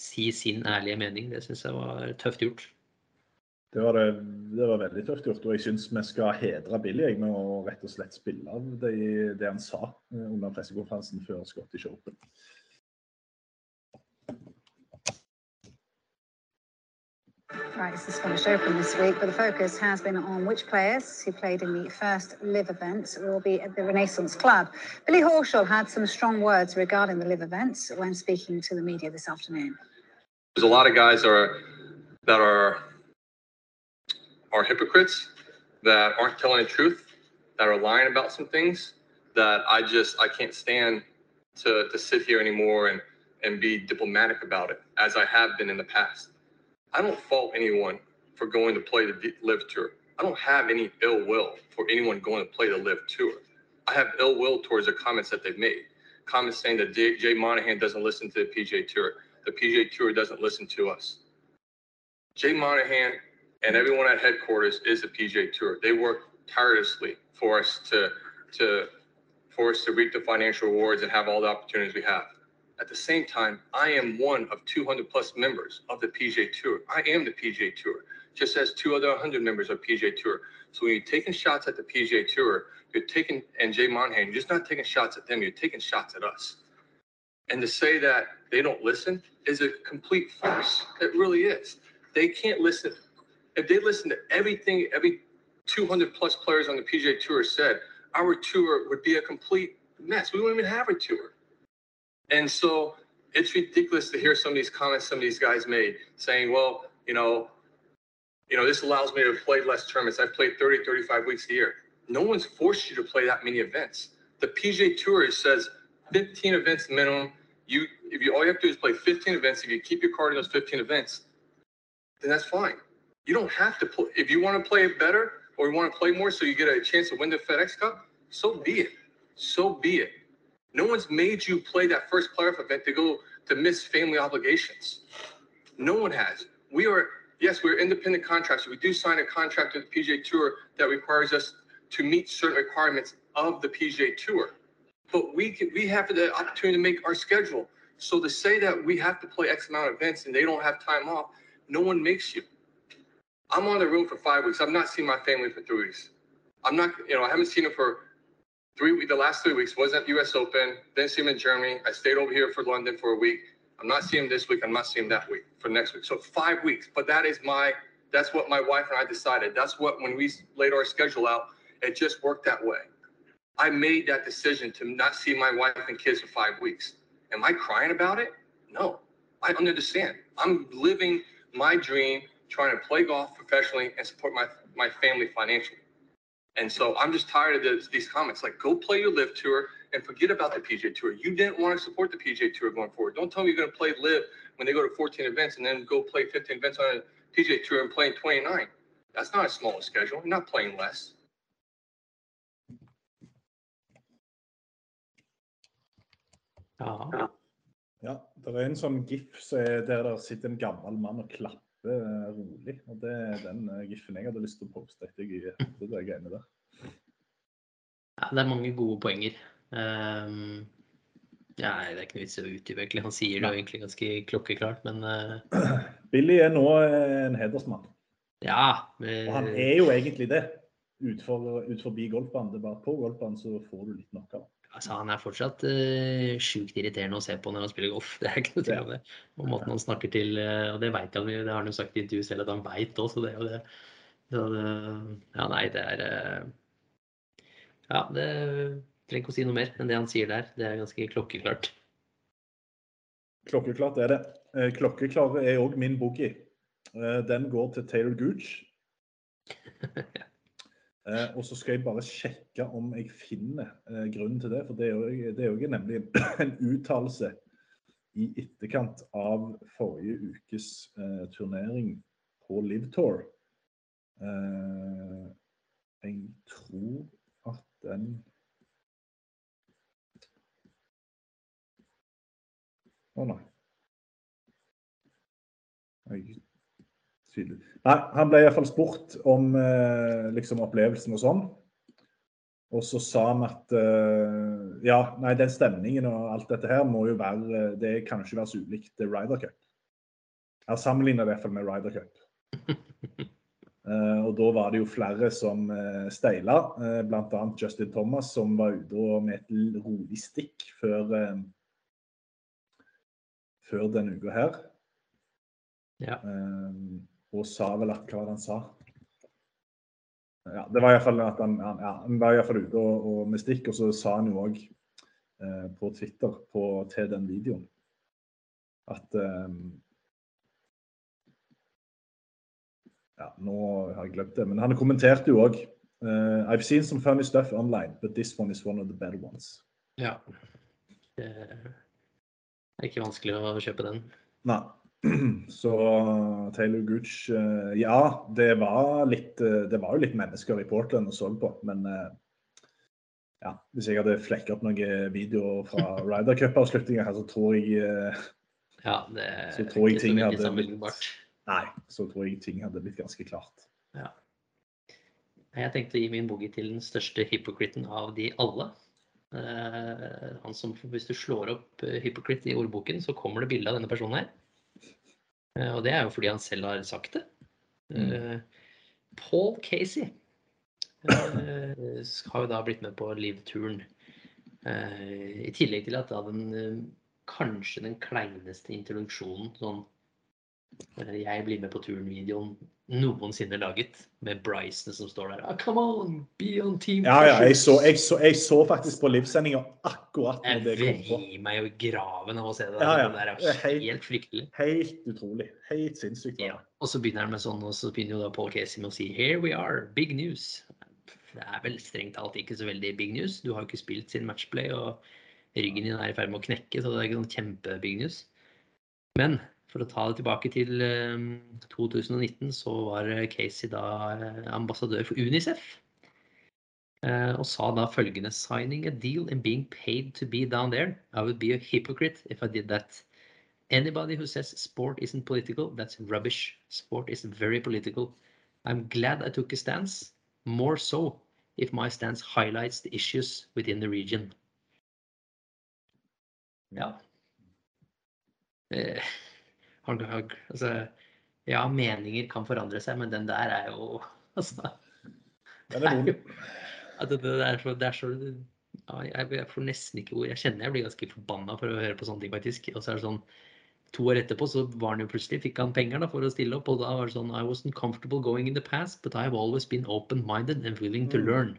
si sin ærlige mening. Det syns jeg var tøft gjort. Det var, det, det var veldig tøft gjort, og jeg syns vi skal hedre Billy med å rett og slett spille av det, det han sa eh, under pressekonferansen før Scottish Open. Right, it's the Scottish Open this week, but the focus has been on which players who played in the first live event will be at the Renaissance Club. Billy Horschel had some strong words regarding the live events when speaking to the media this afternoon. There's a lot of guys that are that are are hypocrites that aren't telling the truth, that are lying about some things that I just I can't stand to to sit here anymore and and be diplomatic about it as I have been in the past. I don't fault anyone for going to play the live tour. I don't have any ill will for anyone going to play the live tour. I have ill will towards the comments that they've made. Comments saying that Jay, Jay Monahan doesn't listen to the PJ Tour. The PJ Tour doesn't listen to us. Jay Monahan and everyone at headquarters is the PJ Tour. They work tirelessly for us to to for us to reap the financial rewards and have all the opportunities we have. At the same time, I am one of 200 plus members of the PJ Tour. I am the PJ Tour, just as two other 100 members of PJ Tour. So when you're taking shots at the PJ Tour, you're taking and Jay Monahan, you're just not taking shots at them. You're taking shots at us. And to say that they don't listen is a complete farce. It really is. They can't listen. If they listen to everything every 200 plus players on the PGA Tour said, our tour would be a complete mess. We wouldn't even have a tour. And so it's ridiculous to hear some of these comments some of these guys made saying, well, you know, you know, this allows me to play less tournaments. I've played 30, 35 weeks a year. No one's forced you to play that many events. The PGA Tour says 15 events minimum. You, if you all you have to do is play 15 events, if you keep your card in those 15 events, then that's fine. You don't have to play. If you want to play it better or you want to play more so you get a chance to win the FedEx Cup, so be it. So be it. No one's made you play that first playoff event to go to miss family obligations. No one has. We are, yes, we're independent contractors. We do sign a contract with the PGA Tour that requires us to meet certain requirements of the PGA Tour. but we can, we have the opportunity to make our schedule. So to say that we have to play X amount of events and they don't have time off, no one makes you. I'm on the road for five weeks. I've not seen my family for three weeks. I'm not, you know, I haven't seen them for three. The last three weeks wasn't U.S. Open. Then see him in Germany. I stayed over here for London for a week. I'm not seeing him this week. I'm not seeing him that week for next week. So five weeks. But that is my, that's what my wife and I decided. That's what when we laid our schedule out, it just worked that way. I made that decision to not see my wife and kids for five weeks. Am I crying about it? No. I understand. I'm living my dream, trying to play golf professionally and support my, my family financially. And so I'm just tired of this, these comments. Like, go play your live tour and forget about the PJ Tour. You didn't want to support the PJ Tour going forward. Don't tell me you're going to play live when they go to 14 events and then go play 15 events on a PJ Tour and play 29. That's not a small schedule. You're not playing less. Ja. Ja, det er en sånn gif så er der det sitter en gammel mann og klapper eh, rolig. og Det er den giffen jeg hadde lyst til å poste etter jeg etter det greiene der. Ja, det er mange gode poenger. Um, ja, det er ikke noe vits i å utdype, egentlig. Han sier det jo egentlig ganske klokkeklart, men uh, (clears throat) Billy er nå eh, en hedersmann. ja. Og han eh, er jo egentlig det. Ut forbi golfbanen. Det er bare på golfbanen så får du litt nok av. Altså, han er fortsatt uh, sjukt irriterende å se på når han spiller golf. (laughs) Det er ikke noe tvil om det. Og måten han snakker til uh, Og det vet han jo, det har han jo sagt i intervjuet selv at han veit òg, så det er jo det. Så det. Ja, nei, det er uh, Ja, det trenger ikke å si noe mer enn det han sier der. Det er ganske klokkeklart. Klokkeklart er det. Eh, Klokkeklare er òg min boogie. Eh, Den går til Taylor Gooch. (laughs) Eh, og så skal jeg bare sjekke om jeg finner eh, grunnen til det. For det er jo, det er jo nemlig (clears throat) en uttalelse i etterkant av forrige ukes eh, turnering på Live Tour. Eh, jeg tror at den Å nei. Jeg. Nei, han ble iallfall spurt om eh, liksom opplevelsen og sånn. Og så sa han at eh, ja, nei, den stemningen og alt dette her må jo være eh, Det kan jo ikke være så ulikt Ryder Cup. Jeg sammenligna det i hvert fall med Ryder Cup. (laughs) Eh, og da var det jo flere som uh, steila, uh, bl.a. Justin Thomas, som var ute med et rolig stikk før, eh, før denne uka her. Ja. Eh, og sa vel at Hva var det han sa? Ja, det var iallfall at han, han, ja, han var i hvert fall ute og, og med stikk, og så sa han jo òg eh, på Twitter på, til den videoen at eh, Ja, nå har jeg glemt det, men han kommenterte jo òg I've seen some funny stuff online, but this one is one of the better ones. Ja. Det er ikke vanskelig å kjøpe den. Nei. (clears throat) Så Taylor Gooch eh, Ja, det var litt eh, Det var jo litt mennesker i Portland og så på, men eh, ja, hvis jeg hadde flekka opp noen videoer fra Ryder Cup-avslutninger her, så tror jeg Ja, det er Så tror jeg ting hadde sammenlignbart. Nei, så tror jeg ting hadde blitt ganske klart. Ja. Jeg tenkte å gi min boogie til den største hypocriten av de alle. Han som, hvis du slår opp eh, hypocrite i ordboken, så kommer det bilde av denne personen her. Eh, og det er jo fordi han selv har sagt det. Mm. Paul Casey eh, har jo da blitt med på Live-turen. Eh, I tillegg til at da den eh, kanskje den kleineste introduksjonen sånn jeg blir med på turen-videoen noensinne laget, med Bryson som står der. Ah, come on, be on team Ja, ja, jeg så, jeg så, jeg så faktisk på livesendinga akkurat når det kom på. Jeg vrir meg jo i graven av å se det. Ja, ja. Det der Det er helt- helt fryktelig. Helt utrolig. Helt sinnssykt. Ja. Og så begynner han med sånn, og så begynner jo da Paul Casey med å si Here we are, big news. Det er vel strengt talt ikke så veldig big news. Du har jo ikke spilt sin matchplay, og ryggen din er i ferd med å knekke, så det er ikke sånn kjempe-big news. Men for å ta det tilbake til eh, 2019, så var Casey da eh, ambassadør for Unicef. Eh, og sa da følgende Signing a deal and being paid to be down there. I would be a hypocrite if I did that. Anybody who says sport isn't political, that's rubbish. Sport is very political. I'm glad I took a stance, more so if my stance highlights the issues within the region. Ja. Eh, altså, ja, meninger kan forandre seg, men den der er jo (laughs) Altså det er jo, altså, det, er så, det er så ja, jeg, får nesten ikke ord. Jeg kjenner jeg blir ganske forbanna for å høre på sånne ting, faktisk. Og så er det sånn To år etterpå så var han jo plutselig, fikk han penger da, for å stille opp. Og da var det sånn I wasn't comfortable going in the past, but I've always been open-minded and willing to Mm. learn.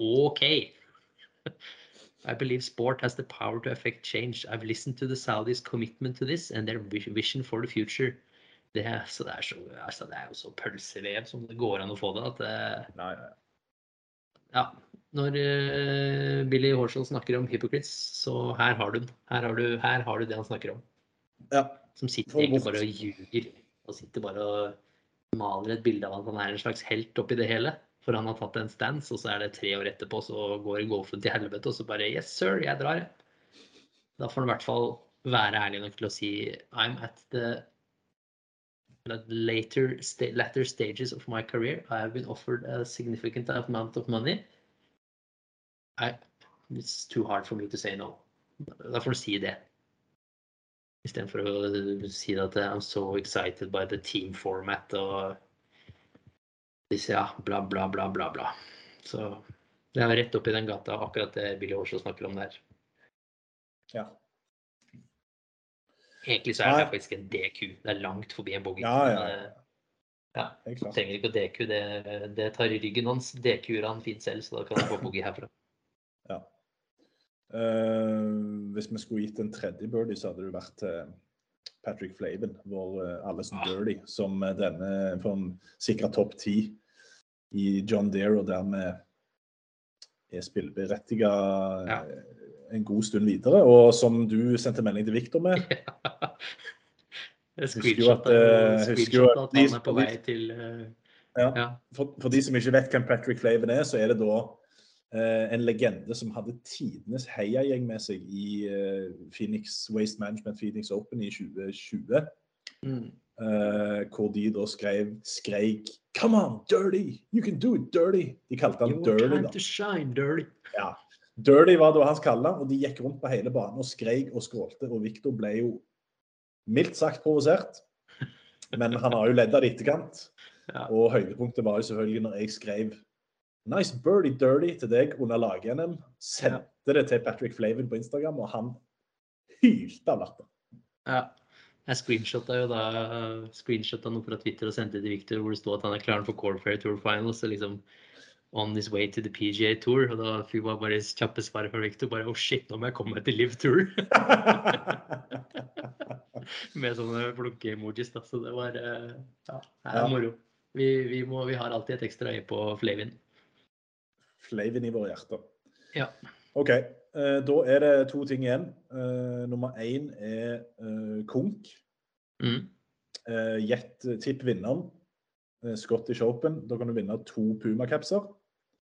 OK. (laughs) I believe sport has the power to affect change. I've listened to the Saudis' commitment to this and their vision for the future. Det, så det, er så, altså det er jo så pølsevev som det går an å få det. At det Nei, nei. ja, når uh, Billy Horshall snakker om hypocrites, så her har du den. Her har du, her har du det han snakker om. Ja. Som sitter egentlig bare og ljuger. Og sitter bare og maler et bilde av at han er en slags helt oppi det hele. For han har tatt en stance, og så er det tre år etterpå, så går golfen til helvete, og så bare Yes, sir, jeg drar. Da får han i hvert fall være ærlig nok til å si I'm at the later, sta latter stages of my career. I have been offered a significant amount of money. I, it's too hard for me to say no. Da får du si det. Istedenfor å si at I'm so excited by the team format og ja, bla, bla, bla, bla, bla. Så det er rett oppi den gata, akkurat det Billy Horshall snakker om der. Ja. Egentlig så er det Nei. faktisk en DQ. Det er langt forbi en bogey. Ja, ja, ja. eh, ja. Trenger ikke å DQ, det, det tar i ryggen hans. DQ-er han fint selv, så da kan han få boogie herfra. Ja. Uh, hvis vi skulle gitt en tredje birdie, så hadde det vært til Patrick Flaven, vår Alison alles Ah. dirty, som eh, denne får sikra topp ti i John Deere, og dermed er spilleberettiga Ja. en god stund videre. Og som du sendte melding til Victor med. (laughs) Jeg Husker jo at, eh, husker jo han er på vei til eh, Ja. Ja. For, for de som ikke vet hvem Patrick Flaven er, så er det da eh, en legende som hadde tidenes heiagjeng med seg i eh, Phoenix Waste Management Phoenix Open i 2020. Mm. eh, hvor de da skrev, skreik Come on, dirty! You can do it dirty! De kalte han dirty, da. to shine, dirty. Ja. Dirty var da hans kallenavn, og de gikk rundt på hele banen og skreik og skrålte. Og Victor ble jo mildt sagt provosert, men han har jo ledd av det i etterkant. (laughs) Ja. Og høydepunktet var jo selvfølgelig når jeg skrev Nice birdie dirty til deg under lag-NM. Sendte det til Patrick Flavin på Instagram, og han hylte av latter. Ja. Jeg screenshotta jo da screenshotta noe fra Twitter og sendte det til Victor hvor det sto at han er klar for Corfair Tour Finals. og liksom on his way to the PGA Tour. Og da fikk man bare kjappe svaret fra Victor. bare, oh shit, nå må jeg komme meg til Live Tour. (laughs) Med sånne plukke-emojis. da, Så det var eh, ja, det er moro. Vi, vi, må, vi har alltid et ekstra øye på Flavin. Flavin i våre hjerter. Ja. OK. eh, da er det to ting igjen. Eh, nummer én er eh, konk. Mm. Gjett tipp vinneren. Scottish Open. Da kan du vinne to Puma-capser.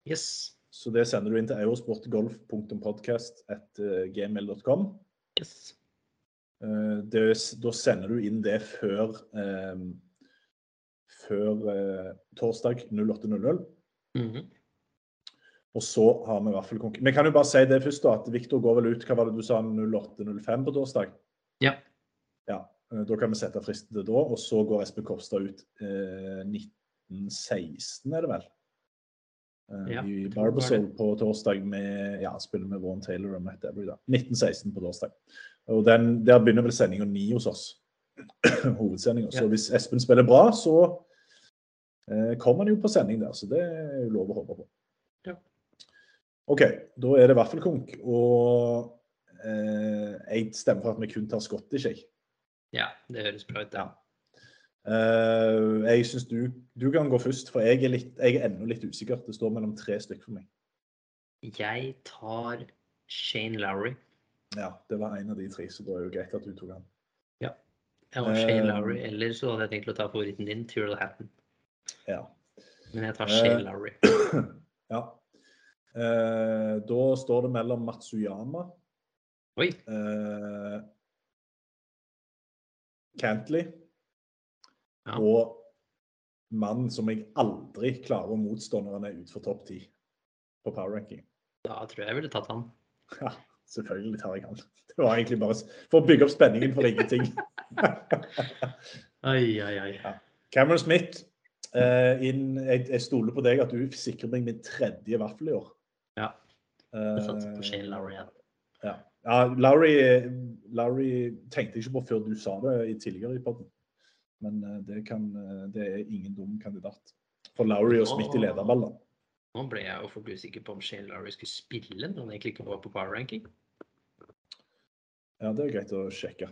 Yes. Så det sender du inn til eurosportgolf.podcast.gmail.com. yes. Det- Da sender du inn det før, eh, før eh, torsdag 08.00. Mhm. Og så har vi vaffelkonkurranse. Vi kan jo bare si det først, da, at Viktor går vel ut hva var det du sa, 08.05 på torsdag? Ja. Ja, eh, Da kan vi sette fristen til da. Og så går Espen Kopstad ut eh, 1916, er det vel? Eh, Ja, I Barbasol på torsdag med ja, spiller med Vaughan Taylor og Matt Every. da. 1916 på torsdag. Og den, Der begynner vel sendinga ni hos oss. (clears throat) Hovedsendinga. Så Ja. hvis Espen spiller bra, så eh, kommer han jo på sending der. Så det er jo lov å håpe på. Ja. OK, da er det vaffelkonk. Og eh, jeg stemmer for at vi kun tar Scottish, jeg. ja, det høres bra ut. Ja. Eh, jeg syns du, du kan gå først, for jeg er, litt, jeg er ennå litt usikker. Det står mellom tre stykker for meg. Jeg tar Shane Lowry. Ja, Det var en av de tre, så da er det jo greit at du tok han. Ja. Jeg var Shane Eh, Lowry, eller så hadde jeg tenkt å ta favoritten din, Tyrrell Hatton. Ja. Men jeg tar Eh, Shane Lowry. (clears throat) ja. Eh, da står det mellom Matsuyama Oi. eh, Cantley Ja. og mannen som jeg aldri klarer å motstå når han er utenfor topp ti på power ranking. Da tror jeg jeg ville tatt han. Ja. Selvfølgelig tar jeg han. Det var egentlig bare for å bygge opp spenningen for ingenting. (laughs) Ai, ai, ai. Ja. Cameron Smith, eh, inn, jeg, jeg stoler på deg at du sikrer meg min tredje vaffel i år. Ja. Du satser Eh, på Shane Lowry igjen. ja. ja, Lowry, Lowry tenkte jeg ikke på før du sa det i tidligere i podden. Men eh, det, kan, eh, det er ingen dum kandidat. For Lowry og Smith i lederball, da. Nå ble jeg jo fort usikker på om Shane Lowry skulle spille når han egentlig ikke var på power ranking. Ja, det er greit å sjekke.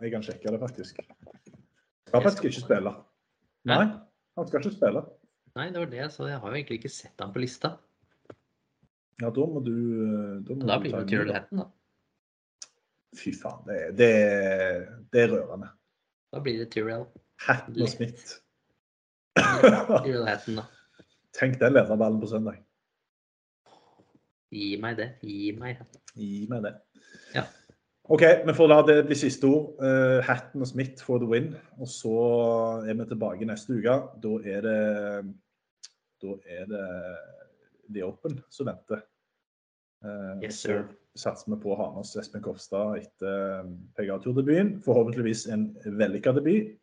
Jeg kan sjekke det, faktisk. Skal ikke spille. Nei, han skal ikke spille. Nei, det var det jeg sa. Jeg har jo egentlig ikke sett han på lista. Ja, da må du eh, Da, må Da blir det Tyrell da. Hatton, da. Fy faen, det, det, det er rørende. Da blir det Tyrell. Hatton og Smith. Tyrell Hatton, da. (laughs) Tenk den lederballen på søndag. Gi meg det. Gi meg Hatton. Gi meg det. Ja. OK, vi får la det bli siste ord. Uh, Hatten og Smith for the win. Og så er vi tilbake neste uke. Da er det Da er det The Open som venter. Eh, Yes, så sir. satser vi på å ha oss Espen Kofstad etter eh, PGA-turdebuten. Forhåpentligvis en vellykka debut.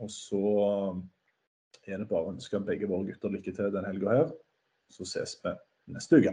Og så er det bare å ønske begge våre gutter lykke til den helga her. Så ses vi neste uke.